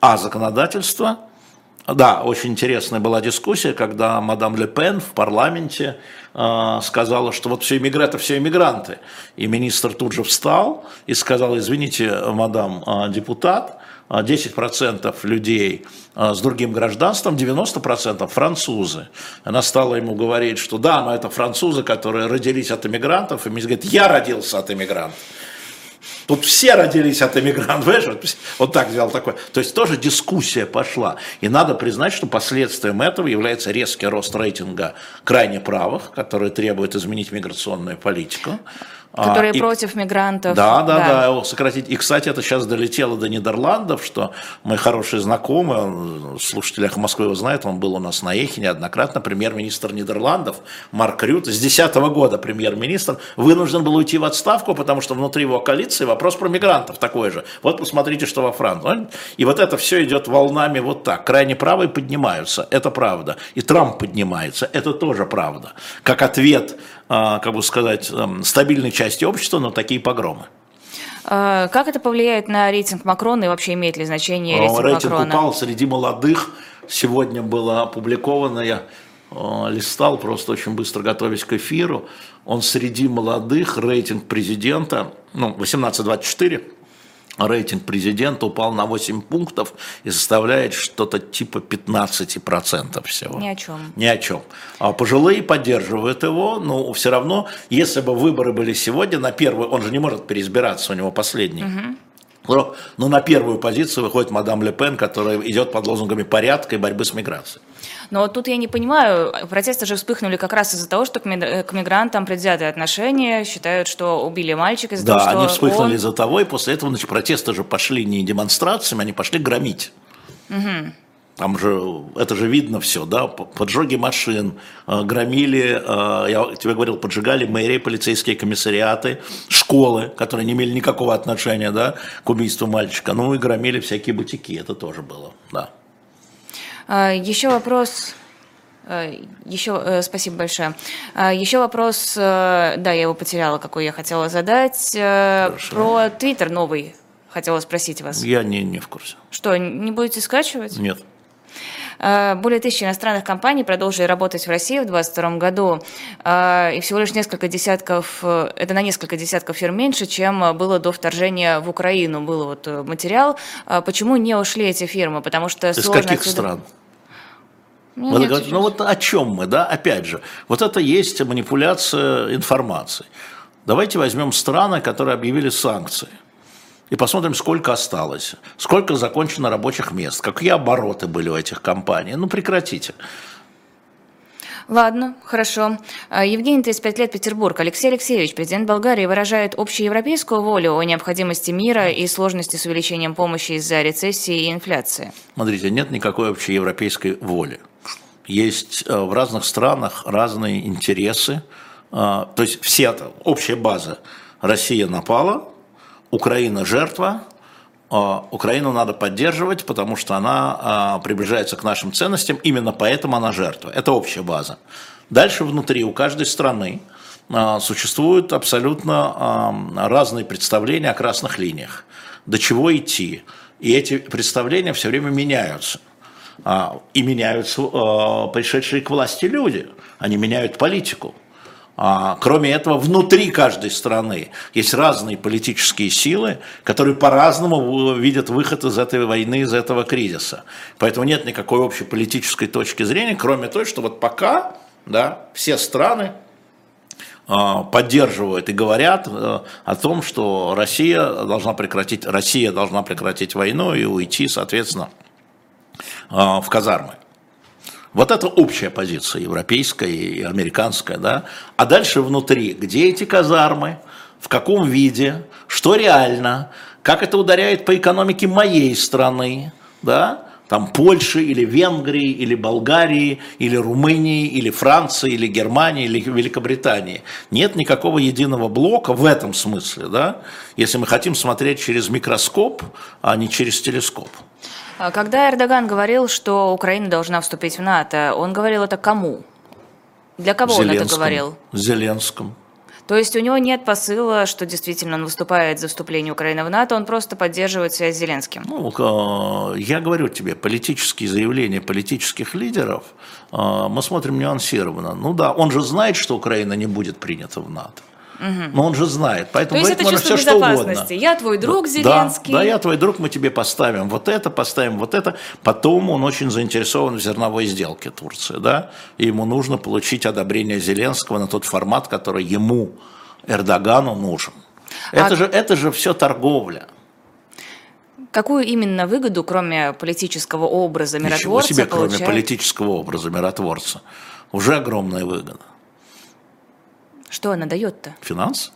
а законодательство, да, очень интересная была дискуссия, когда мадам Ле Пен в парламенте э, сказала, что вот все иммигранты, все иммигранты. И министр тут же встал и сказал, извините, мадам э, депутат, 10% людей а, с другим гражданством, 90% французы. Она стала ему говорить, что да, но это французы, которые родились от иммигрантов. И мне говорит, я родился от иммигрантов. Тут все родились от иммигрантов, понимаешь? *laughs* Вот так взял такой. То есть тоже дискуссия пошла. И надо признать, что последствием этого является резкий рост рейтинга крайне правых, которые требуют изменить миграционную политику. Которые а, против мигрантов. Да, да, да, да, сократить. И, кстати, это сейчас долетело до Нидерландов, что мой хороший знакомый, слушатель «Эхо Москвы» его знает, он был у нас на «Эхе» неоднократно, премьер-министр Нидерландов Марк Рют, с 2010 года премьер-министр, вынужден был уйти в отставку, потому что внутри его коалиции вопрос про мигрантов такой же. Вот посмотрите, что во Франции. И вот это все идет волнами вот так. Крайне правые поднимаются, это правда. И Трамп поднимается, это тоже правда. Как ответ а, как бы сказать, эм, стабильной части общества на такие погромы. А, как это повлияет на рейтинг Макрона и вообще имеет ли значение рейтинг, рейтинг Макрона? упал среди молодых. Сегодня было опубликовано, я э, листал, просто очень быстро готовясь к эфиру. Он среди молодых, рейтинг президента, ну, 18-24, рейтинг президента упал на 8 пунктов и составляет что-то типа 15% всего. Ни о чем. Ни о чем. А пожилые поддерживают его, но все равно, если бы выборы были сегодня, на первый, он же не может переизбираться, у него последний. Угу. Но на первую позицию выходит мадам Ле Пен, которая идет под лозунгами порядка и борьбы с миграцией. Но тут я не понимаю, протесты же вспыхнули как раз из-за того, что к мигрантам предвзятые отношения, считают, что убили мальчика из-за да, того, что они вспыхнули он... из-за того, и после этого значит, протесты же пошли не демонстрациями, они пошли громить. Угу. Там же, это же видно все, да, поджоги машин, э, громили, э, я тебе говорил, поджигали мэрии, полицейские комиссариаты, школы, которые не имели никакого отношения, да, к убийству мальчика, ну и громили всякие бутики, это тоже было, да. А, Еще вопрос. А, Еще, э, спасибо большое. А, Еще вопрос, э, да, я его потеряла, какой я хотела задать. Э, Хорошо. Про Твиттер новый хотела спросить вас. Я не, не в курсе. Что, не будете скачивать? Нет. Более тысячи иностранных компаний продолжили работать в России в 2022 году, и всего лишь несколько десятков, это на несколько десятков фирм меньше, чем было до вторжения в Украину. Был вот материал. Почему не ушли эти фирмы? Потому что Из каких отсюда... стран? Ну, Вы говорите, ну вот о чем мы, да, опять же, вот это есть манипуляция информацией. Давайте возьмем страны, которые объявили санкции, и посмотрим, сколько осталось, сколько закончено рабочих мест, какие обороты были у этих компаний. Ну прекратите. Ладно, хорошо. А, Евгений, 35 лет, Петербург. Алексей Алексеевич, президент Болгарии, выражает общеевропейскую волю о необходимости мира и сложности с увеличением помощи из-за рецессии и инфляции. Смотрите, нет никакой общеевропейской воли. Есть э, в разных странах разные интересы. А, то есть все, общая база. Россия напала, Украина жертва, а, Украину надо поддерживать, потому что она а, приближается к нашим ценностям, именно поэтому она жертва. Это общая база. Дальше внутри у каждой страны а, существуют абсолютно разные представления о красных линиях. До чего идти. И эти представления все время меняются. И меняются пришедшие к власти люди. Они меняют политику. А, кроме этого, внутри каждой страны есть разные политические силы, которые по-разному видят выход из этой войны, из этого кризиса. Поэтому нет никакой общей политической точки зрения, кроме той, что вот пока да, все страны а, поддерживают и говорят э, о том, что Россия должна прекратить, Россия должна прекратить войну и уйти, соответственно, а, в казармы. Вот это общая позиция европейская и американская, да. А дальше внутри, где эти казармы, в каком виде, что реально, как это ударяет по экономике моей страны, да, там Польши или Венгрии, или Болгарии, или Румынии, или Франции, или Германии, или Великобритании. Нет никакого единого блока в этом смысле, да, если мы хотим смотреть через микроскоп, а не через телескоп. А когда Эрдоган говорил, что Украина должна вступить в НАТО, он говорил это кому? Для кого Зеленском, он это говорил? Зеленском. То есть у него нет посыла, что действительно он выступает за вступление Украины в НАТО, он просто поддерживает связь с Зеленским? Ну, я говорю тебе, политические заявления политических лидеров а, мы смотрим нюансированно. Ну да, он же знает, что Украина не будет принята в НАТО. Угу. Но он же знает, поэтому То есть это чувство все, безопасности. Я твой друг, Зеленский. Да, да, я твой друг, мы тебе поставим вот это, поставим вот это. Потом он очень заинтересован в зерновой сделке Турции, да, и ему нужно получить одобрение Зеленского на тот формат, который ему, Эрдогану, нужен. Это, а... же, это же все торговля. Какую именно выгоду, кроме политического образа миротворца, Ничего себе, получает... кроме политического образа миротворца. Уже огромная выгода. Что она дает-то? Финанс.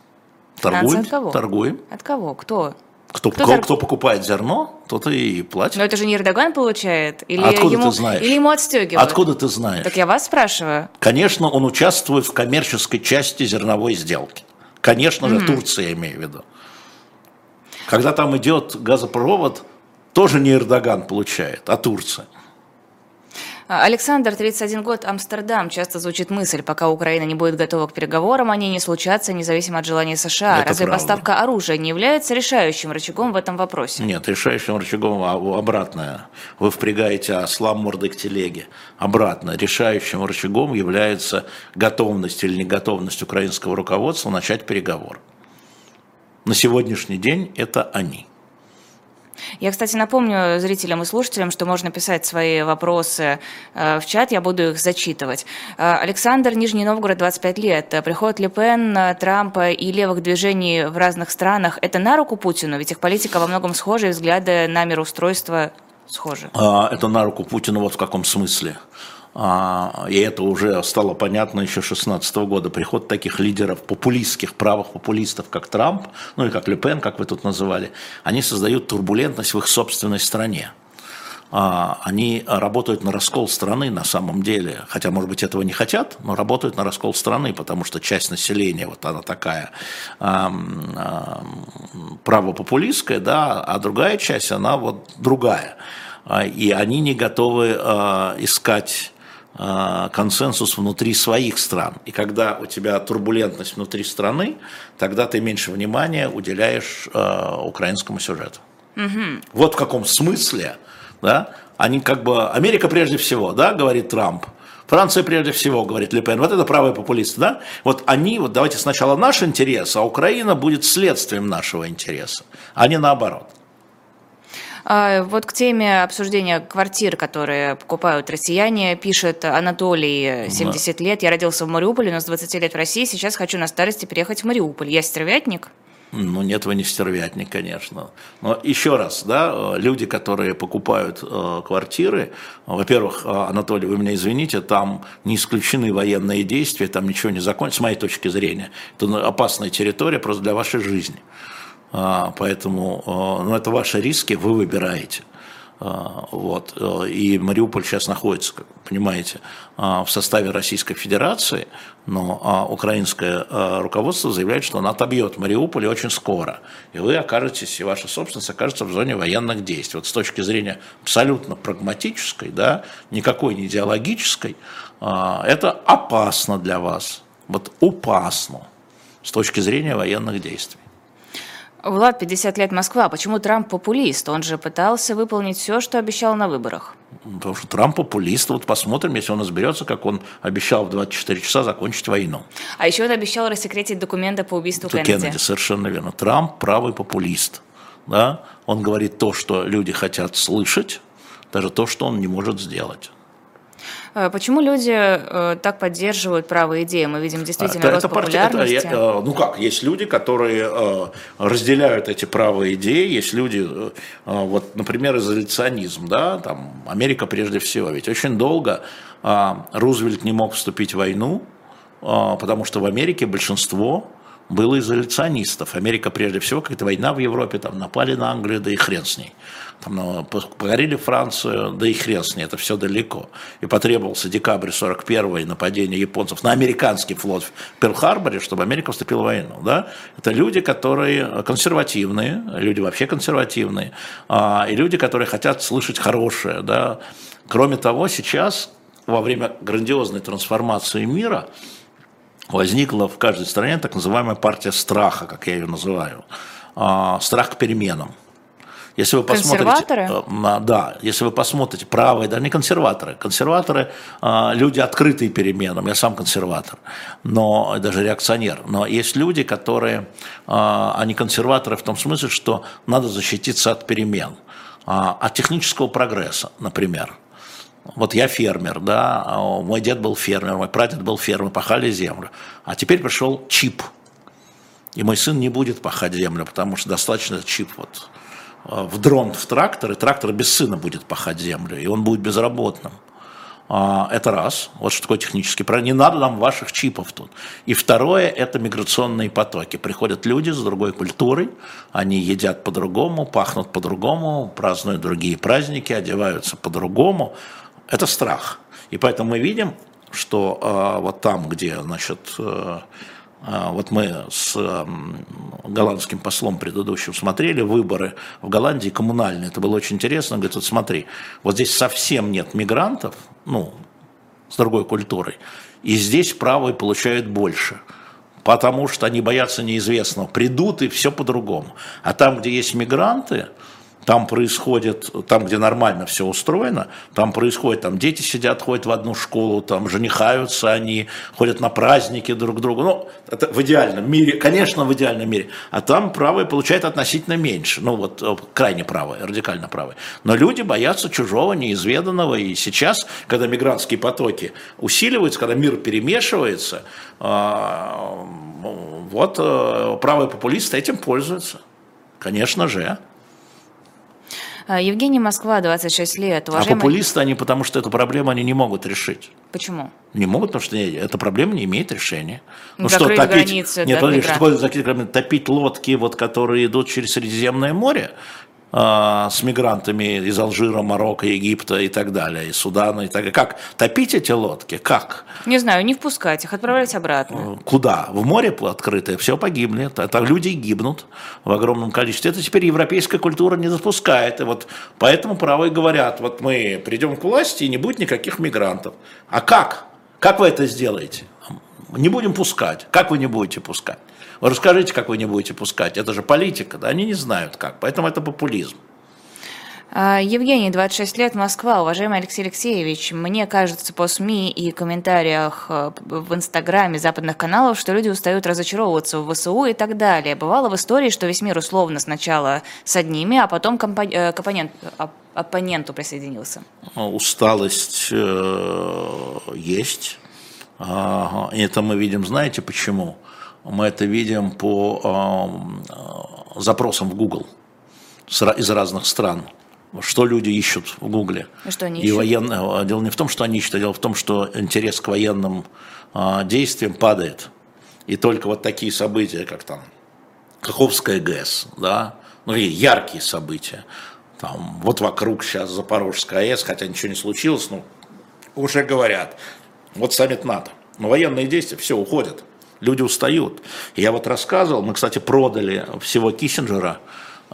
Торгуем. от кого? Торгуем. От кого? Кто? Кто, кто, кто, кто покупает зерно, тот и платит. Но это же не Эрдоган получает? Или Откуда ему, ты знаешь? Или ему отстегивают? Откуда ты знаешь? Так я вас спрашиваю. Конечно, он участвует в коммерческой части зерновой сделки. Конечно же, mm Турция, я имею в виду. Когда там идет газопровод, тоже не Эрдоган получает, а Турция. А, Александр, 31 год, Амстердам. Часто звучит мысль, пока Украина не будет готова к переговорам, они не случатся, независимо от желания США. Это Разве правда. поставка оружия не является решающим рычагом в этом вопросе? Нет, решающим рычагом обратное. Вы впрягаете осла мордой к телеге. Обратно. Решающим рычагом является готовность или неготовность украинского руководства начать переговоры. На сегодняшний день это они. Я, кстати, напомню зрителям и слушателям, что можно писать свои вопросы э, в чат, я буду их зачитывать. Э, Александр, Нижний Новгород, 25 лет. Приход Ле Пен, Трампа и левых движений в разных странах – это на руку Путину? Ведь их политика во многом схожа, и взгляды на мироустройство схожи. А, это на руку Путину вот в каком смысле? А, и это уже стало понятно еще 2016 года, приход таких лидеров популистских, правых популистов, как Трамп, ну и как Ле как вы тут называли, они создают турбулентность в их собственной стране. А, они работают на раскол страны на самом деле, хотя, может быть, этого не хотят, но работают на раскол страны, потому что часть населения, вот она такая правопопулистская, да, а другая часть, она вот другая. А, и они не готовы искать консенсус внутри своих стран. И когда у тебя турбулентность внутри страны, тогда ты меньше внимания уделяешь э, украинскому сюжету. Угу. Вот в каком смысле, да, они как бы, Америка прежде всего, да, говорит Трамп, Франция прежде всего, говорит Лепен, вот это правые популисты, да? Вот они, вот давайте сначала наш интерес, а Украина будет следствием нашего интереса, а не наоборот. А, вот к теме обсуждения квартир, которые покупают россияне, пишет Анатолий, 70 да. лет. Я родился в Мариуполе, но с 20 лет в России. Сейчас хочу на старости переехать в Мариуполь. Я стервятник? Ну, нет, вы не стервятник, конечно. Но еще раз, да, люди, которые покупают э, квартиры, во-первых, э, Анатолий, вы меня извините, там не исключены военные действия, там ничего не закончится, с моей точки зрения. Это опасная территория просто для вашей жизни. Поэтому, э, ну, это ваши риски, вы выбираете. А, вот. Э, и Мариуполь сейчас находится, как понимаете, а, в составе Российской Федерации, но а, украинское руководство заявляет, что оно отобьет Мариуполь очень скоро. И вы окажетесь, и ваша собственность окажется в зоне военных действий. Вот с точки зрения абсолютно прагматической, да, никакой не идеологической, это опасно для вас. Вот опасно с точки зрения военных действий. Влад, 50 лет Москва. Почему Трамп популист? Он же пытался выполнить все, что обещал на выборах. Потому что Трамп популист. Вот посмотрим, если он разберется, как он обещал в 24 часа закончить войну. А еще он обещал рассекретить документы по убийству Это Кеннеди. Кеннеди. Совершенно верно. Трамп правый популист. Да? Он говорит то, что люди хотят слышать, даже то, что он не может сделать. Э, почему люди э, так поддерживают правые идеи? Мы видим действительно это, рост это популярности. Это, э, ну как, есть люди, которые разделяют эти правые идеи, есть люди, вот, например, изоляционизм, да, там, Америка прежде всего, ведь очень долго Рузвельт не мог вступить в войну, потому что в Америке большинство было изоляционистов. Америка прежде всего, как-то война в Европе, там напали на Англию, да и хрен с ней. Там, ну, погорели Францию, да и хрен с ней, это все далеко. И потребовался декабрь 41 и нападение японцев на американский флот в Перл-Харборе, чтобы Америка вступила в войну. Да? Это люди, которые консервативные, люди вообще консервативные, а, и люди, которые хотят слышать хорошее. Да? Кроме того, сейчас во время грандиозной трансформации мира возникла в каждой стране так называемая партия страха, как я ее называю. А, страх к переменам. Если вы посмотрите, э, да, если вы посмотрите правые, да, не консерваторы, консерваторы а, люди открытые переменам, я сам консерватор, но даже реакционер, но есть люди, которые, а, они консерваторы в том смысле, что надо защититься от перемен, от технического прогресса, например. Вот я фермер, да, мой дед был фермер, мой прадед был фермер, пахали землю. А теперь пришел чип. И мой сын не будет пахать землю, потому что достаточно чип вот э, в дрон в трактор, и трактор без сына будет пахать землю, и он будет безработным. А, это раз, вот что такое технический проект. Не надо нам ваших чипов тут. И второе, это миграционные потоки. Приходят люди с другой культурой, они едят по-другому, пахнут по-другому, празднуют другие праздники, одеваются по-другому это страх. И поэтому мы видим, что э, вот там, где, значит, э, э, вот мы с э, голландским послом предыдущим смотрели выборы в Голландии коммунальные, это было очень интересно, говорит, вот смотри, вот здесь совсем нет мигрантов, ну, с другой культурой, и здесь правые получают больше потому что они боятся неизвестного. Придут и все по-другому. А там, где есть мигранты, там происходит, там, где нормально все устроено, там происходит, там дети сидят, ходят в одну школу, там женихаются они, ходят на праздники друг к другу. Ну, это в идеальном мире, конечно, в идеальном мире. А там правые получают относительно меньше. Ну, вот э, крайне правые, радикально правые. Но люди боятся чужого, неизведанного. И сейчас, когда мигрантские потоки усиливаются, когда мир перемешивается, а, вот э, правые популисты этим пользуются. Конечно же. А, Евгений Москва, 26 лет. А уважаемый... А популисты они, потому что эту проблему они не могут решить. Почему? Не могут, потому что эта проблема не имеет решения. Ну, что, топить... границы, Нет, подожди, что такое топить лодки, вот, которые идут через Средиземное море? А, с мигрантами из Алжира, Марокко, Египта и так далее, из Судана и так далее. Как? Топить эти лодки? Как? Не знаю, не впускать их, отправлять обратно. Э, куда? В море открытое, все погибли. Это люди гибнут в огромном количестве. Это теперь европейская культура не запускает. И вот поэтому правые говорят, вот мы придем к власти и не будет никаких мигрантов. А как? Как вы это сделаете? Не будем пускать. Как вы не будете пускать? Расскажите, как вы не будете пускать. Это же политика, да? Они не знают как. Поэтому это популизм. А, Евгений, 26 лет, Москва. Уважаемый Алексей Алексеевич, мне кажется по СМИ и комментариях э, в Инстаграме западных каналов, что люди устают разочаровываться в ВСУ и так далее. Бывало в истории, что весь мир условно сначала с одними, а потом компо- э, компонент, оппоненту присоединился. Усталость э, есть. Это мы видим, знаете почему? Мы это видим по э, запросам в Google из разных стран что люди ищут в Гугле. И что они и ищут? Военно... Дело не в том, что они ищут, а дело в том, что интерес к военным а, действиям падает. И только вот такие события, как там Каховская ГЭС, да, ну и яркие события. Там, вот вокруг сейчас Запорожская АЭС, хотя ничего не случилось, ну, уже говорят. Вот саммит НАТО. Но военные действия, все, уходят. Люди устают. Я вот рассказывал, мы, кстати, продали всего Киссинджера,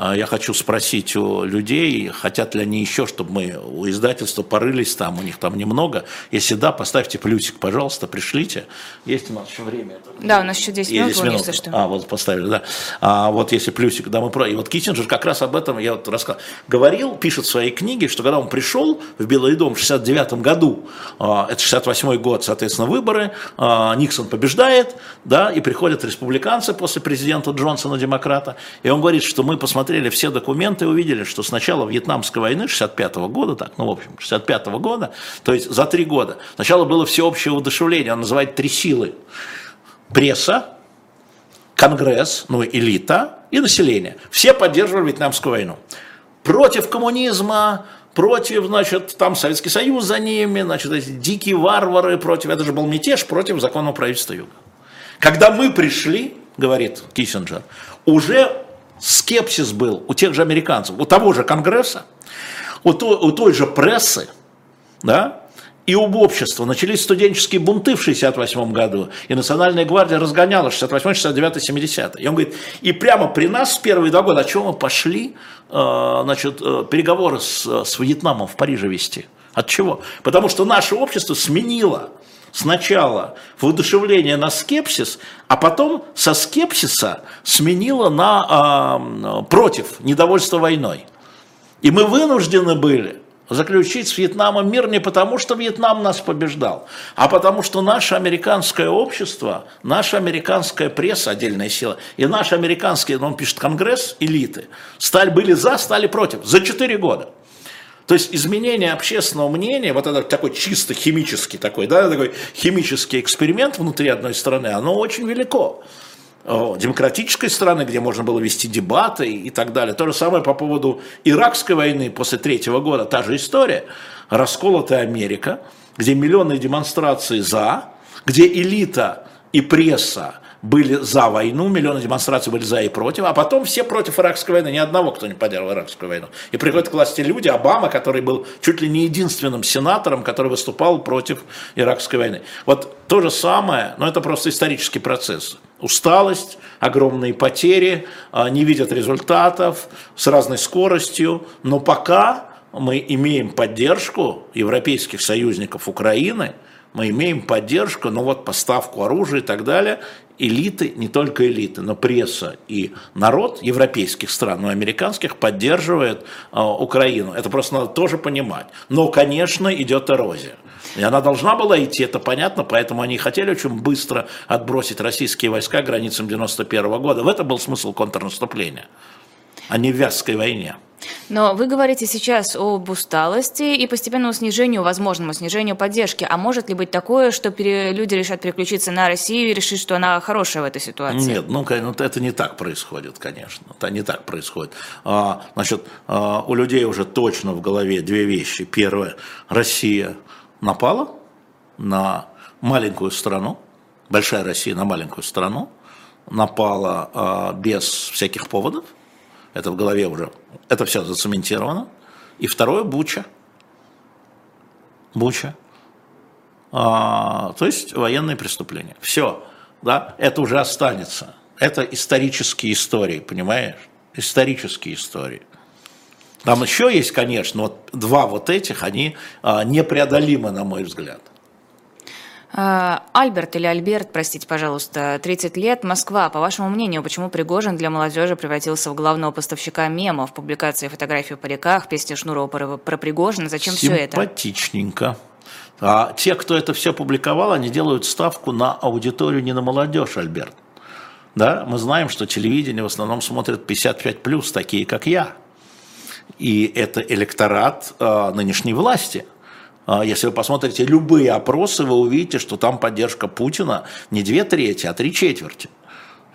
я хочу спросить у людей, хотят ли они еще, чтобы мы у издательства порылись там, у них там немного. Если да, поставьте плюсик, пожалуйста, пришлите. Есть у нас еще время? Да, у нас еще 10 минут, 10 минут. если что. А, вот поставили, да. А вот если плюсик, да, мы про... И вот Киссинджер как раз об этом, я вот рассказал, говорил, пишет в своей книге, что когда он пришел в Белый дом в 69 году, а, это 68 год, соответственно, выборы, а, Никсон побеждает, да, и приходят республиканцы после президента Джонсона, демократа, и он говорит, что мы посмотрели посмотрели все документы и увидели, что с начала Вьетнамской войны 65 -го года, так, ну, в общем, 65 -го года, то есть за три года, сначала было всеобщее удушевление, он называет три силы. Пресса, Конгресс, ну, элита и население. Все поддерживали Вьетнамскую войну. Против коммунизма, против, значит, там Советский Союз за ними, значит, эти дикие варвары против, это же был мятеж против законного правительства Юга. Когда мы пришли, говорит Киссинджер, уже скепсис был у тех же американцев, у того же Конгресса, у той, у той же прессы, да, и у общества. Начались студенческие бунты в 68 году, и Национальная гвардия разгоняла 68, 69, 70. И он говорит, и прямо при нас в первые два года, о чем мы пошли, э, значит, э, переговоры с, с Вьетнамом в Париже вести. От чего? Потому что наше общество сменило сначала воодушевление на скепсис, а потом со скепсиса сменило на э, против, недовольство войной. И мы вынуждены были заключить с Вьетнамом мир не потому, что Вьетнам нас побеждал, а потому что наше американское общество, наша американская пресса, отдельная сила, и наш американский, он пишет, конгресс, элиты, стали, были за, стали против за 4 года. То есть изменение общественного мнения, вот это такой чисто химический такой, да, такой химический эксперимент внутри одной страны, оно очень велико. Демократической страны, где можно было вести дебаты и так далее. То же самое по поводу Иракской войны после третьего года, та же история. Расколотая Америка, где миллионные демонстрации за, где элита и пресса были за войну, миллионы демонстраций были за и против, а потом все против иракской войны, ни одного, кто не поддерживал иракскую войну. И приходят к власти люди, Обама, который был чуть ли не единственным сенатором, который выступал против иракской войны. Вот то же самое, но это просто исторический процесс. Усталость, огромные потери, а, не видят результатов с разной скоростью, но пока мы имеем поддержку европейских союзников Украины, мы имеем поддержку, ну вот поставку оружия и так далее, элиты, не только элиты, но пресса и народ европейских стран, но американских поддерживает э, Украину. Это просто надо тоже понимать. Но, конечно, идет эрозия. И она должна была идти, это понятно, поэтому они хотели очень быстро отбросить российские войска к границам 91 года. В этом был смысл контрнаступления, а не в Вязской войне. Но вы говорите сейчас об усталости и постепенному снижению, возможному снижению поддержки. А может ли быть такое, что люди решат переключиться на Россию и решить, что она хорошая в этой ситуации? Нет, ну, ну это не так происходит, конечно. Это не так происходит. А, значит, а, у людей уже точно в голове две вещи. Первое, Россия напала на маленькую страну, большая Россия на маленькую страну, напала а, без всяких поводов – это в голове уже, это все зацементировано. И второе – Буча. Буча. А, то есть военные преступления. Все, да, это уже останется. Это исторические истории, понимаешь? Исторические истории. Там еще есть, конечно, вот два вот этих, они а, непреодолимы, на мой взгляд. А, Альберт или Альберт, простите, пожалуйста, 30 лет, Москва. По вашему мнению, почему Пригожин для молодежи превратился в главного поставщика мемов, публикации фотографий в париках, песни Шнурова про, Пригожина? Зачем все это? Симпатичненько. А те, кто это все публиковал, они делают ставку на аудиторию, не на молодежь, Альберт. Да, мы знаем, что телевидение в основном смотрят 55 плюс, такие как я. И это электорат э, нынешней власти. Э, если вы посмотрите любые опросы, вы увидите, что там поддержка Путина не две трети, а три четверти.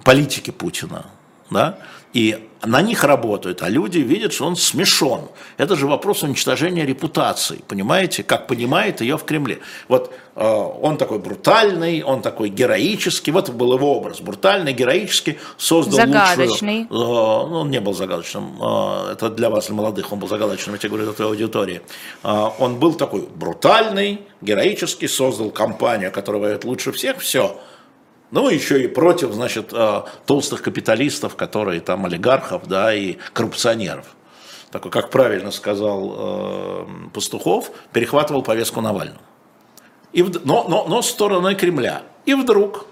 Политики Путина. Да? И на них работают, а люди видят, что он смешон. Это же вопрос уничтожения репутации, понимаете, как понимает ее в Кремле. Вот э, он такой брутальный, он такой героический, вот был его образ, брутальный, героический, создал Загадочный. лучшую... Э, ну, он не был загадочным, э, это для вас, для молодых, он был загадочным, я тебе говорю, это твоей аудитории. Э, он был такой брутальный, героический, создал компанию, которая воюет лучше всех, все – ну, еще и против, значит, э, толстых капиталистов, которые там олигархов, да, и коррупционеров. Такой, как правильно сказал э, Пастухов, перехватывал повестку Навального. И, но, но, но с стороны Кремля. И вдруг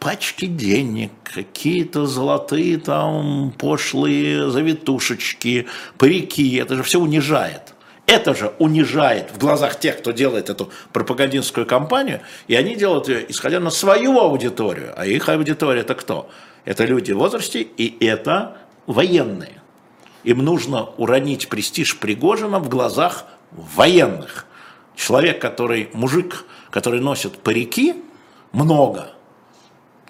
пачки денег, какие-то золотые там пошлые завитушечки, парики, это же все унижает. Это же унижает в глазах тех, кто делает эту пропагандистскую кампанию, и они делают ее, исходя на свою аудиторию. А их аудитория это кто? Это люди в возрасте, и это военные. Им нужно уронить престиж Пригожина в глазах военных. Человек, который, мужик, который носит парики, много,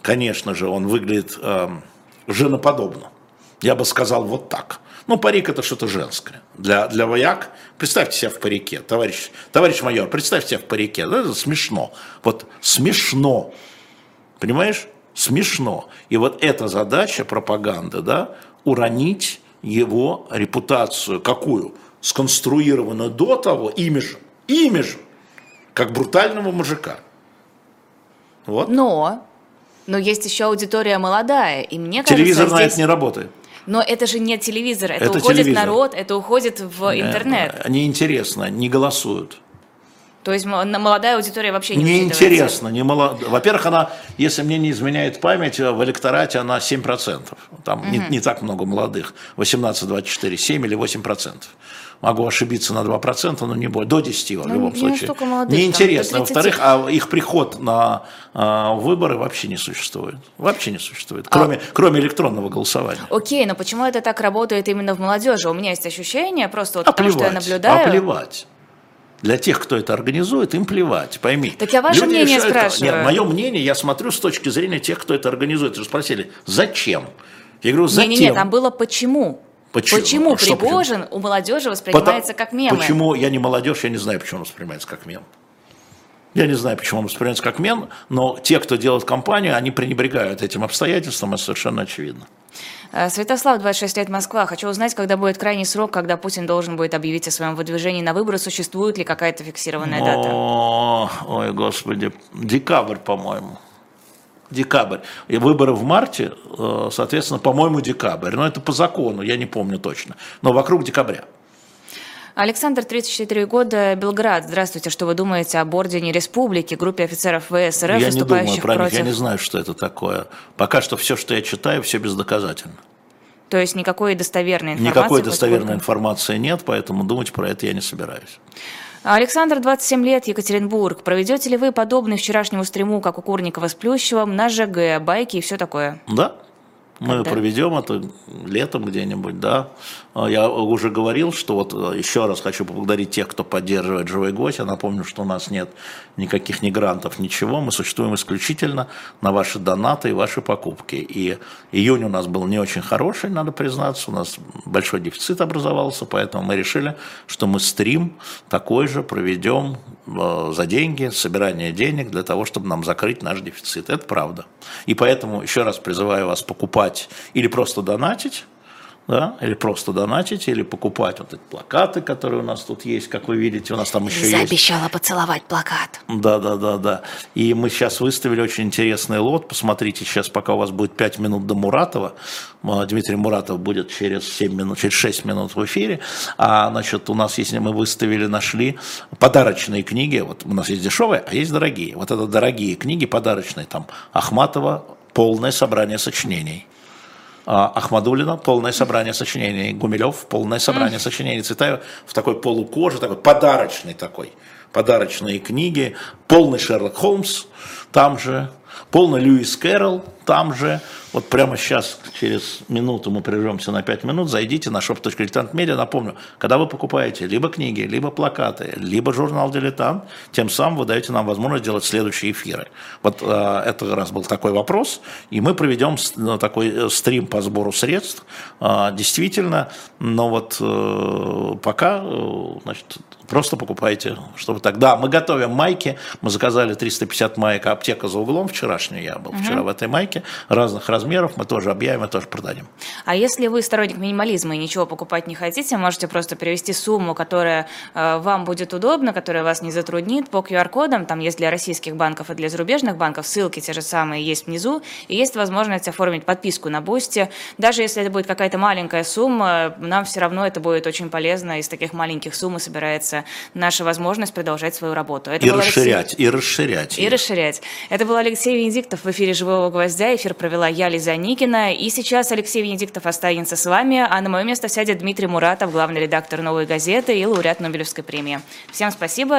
конечно же, он выглядит э, женоподобно. Я бы сказал вот так. Ну, парик это что-то женское. Для, для вояк, представьте себя в парике, товарищ, товарищ майор, представьте себя в парике. Это смешно. Вот смешно. Понимаешь? Смешно. И вот эта задача пропаганды, да, уронить его репутацию. Какую? Сконструированную до того имиджем. Имиджем. Как брутального мужика. Вот. Но, но есть еще аудитория молодая, и мне кажется, Телевизор здесь... на это не работает. Но это же не телевизор, это, это уходит телевизор. народ, это уходит в Нет, интернет. Они интересно, не голосуют. То есть молодая аудитория вообще не Не интересно. Не молод... Во-первых, она, если мне не изменяет память, в электорате она 7%. Там угу. не, не так много молодых. 18, 24, 7 или 8%. Могу ошибиться на 2%, но не более. До 10 в ну, любом случае. Молодых, Неинтересно. Во-вторых, а их приход на а, выборы вообще не существует. Вообще не существует. Кроме, а... кроме электронного голосования. Окей, но почему это так работает именно в молодежи? У меня есть ощущение, просто вот а потому плевать, что я наблюдаю. А плевать. Для тех, кто это организует, им плевать, пойми. Так я ваше Люди мнение решают, спрашиваю. Нет, мое мнение, я смотрю с точки зрения тех, кто это организует. Вы спросили, зачем? Я говорю, зачем? Не-не-не, там было почему. Почему, почему а Пригожин почему? у молодежи воспринимается Потому, как мем? Почему я не молодежь, я не знаю, почему он воспринимается как мем. Я не знаю, почему он воспринимается как мем, но те, кто делает кампанию, они пренебрегают этим обстоятельством, это совершенно очевидно. Э, Святослав, 26 лет, Москва. Хочу узнать, когда будет крайний срок, когда Путин должен будет объявить о своем выдвижении на выборы. Существует ли какая-то фиксированная дата? О, ой, господи, декабрь, по-моему. Декабрь. И выборы в марте, э, соответственно, по-моему, декабрь. Но это по закону, я не помню точно. Но вокруг декабря. Александр, 34 года, Белград. Здравствуйте. Что вы думаете об Ордене Республики, группе офицеров ВС РФ, я не думаю про против... них, я не знаю, что это такое. Пока что все, что я читаю, все бездоказательно. То есть никакой достоверной информации? Никакой достоверной информации нет, поэтому думать про это я не собираюсь. Александр, 27 лет, Екатеринбург. Проведете ли вы подобный вчерашнему стриму, как у Курникова с Плющевым, на ЖГ, байки и все такое? Да, мы Когда? проведем это летом где-нибудь, да. А, я уже говорил, что вот э, еще раз хочу поблагодарить тех, кто поддерживает «Живой гость». Я напомню, что у нас нет никаких ни грантов, ничего. Мы существуем исключительно на ваши донаты и ваши покупки. И июнь у нас был не очень хороший, надо признаться. У нас большой дефицит образовался, поэтому мы решили, что мы стрим такой же проведем за деньги, собирание денег для того, чтобы нам закрыть наш дефицит. Это правда. И поэтому еще раз призываю вас покупать или просто донатить, да, или просто донатить, или покупать вот эти плакаты, которые у нас тут есть, как вы видите, у нас там еще Лиза есть. обещала поцеловать плакат. Да, да, да, да. И мы сейчас выставили очень интересный лот. Посмотрите сейчас, пока у вас будет 5 минут до Муратова. Дмитрий Муратов будет через 7 минут, через 6 минут в эфире. А, значит, у нас есть, мы выставили, нашли подарочные книги. Вот у нас есть дешевые, а есть дорогие. Вот это дорогие книги подарочные. Там Ахматова полное собрание сочинений. А, Ахмадулина, полное собрание сочинений, Гумилев, полное собрание сочинений, Цветаева в такой полукоже, такой подарочный такой, подарочные книги, полный Шерлок Холмс, там же, полный Льюис Кэрролл, там же, вот прямо сейчас, через минуту мы прервемся на 5 минут, зайдите на shop.diletant.media. Напомню, когда вы покупаете либо книги, либо плакаты, либо журнал «Дилетант», тем самым вы даете нам возможность делать следующие эфиры. Вот э, это раз был такой вопрос, и мы проведем ну, такой э, стрим по сбору средств. Э, действительно, но вот э, пока, э, значит, просто покупайте, чтобы так. Да, мы готовим майки, мы заказали 350 маек, аптека за углом вчерашнюю я был, угу. вчера в этой майке, разных размеров размеров, мы тоже объявим и тоже продадим. А если вы сторонник минимализма и ничего покупать не хотите, можете просто перевести сумму, которая э, вам будет удобна, которая вас не затруднит по QR-кодам. Там есть для российских банков и для зарубежных банков. Ссылки те же самые есть внизу. И есть возможность оформить подписку на Boosty. Даже если это будет какая-то маленькая сумма, нам все равно это будет очень полезно. Из таких маленьких сумм собирается наша возможность продолжать свою работу. Это и расширять, Алексей... и расширять. И расширять. Это был Алексей Венедиктов в эфире «Живого гвоздя». Эфир провела я, Лиза Аникина. И сейчас Алексей Венедиктов останется с вами, а на мое место сядет Дмитрий Муратов, главный редактор «Новой газеты» и лауреат Нобелевской премии. Всем спасибо.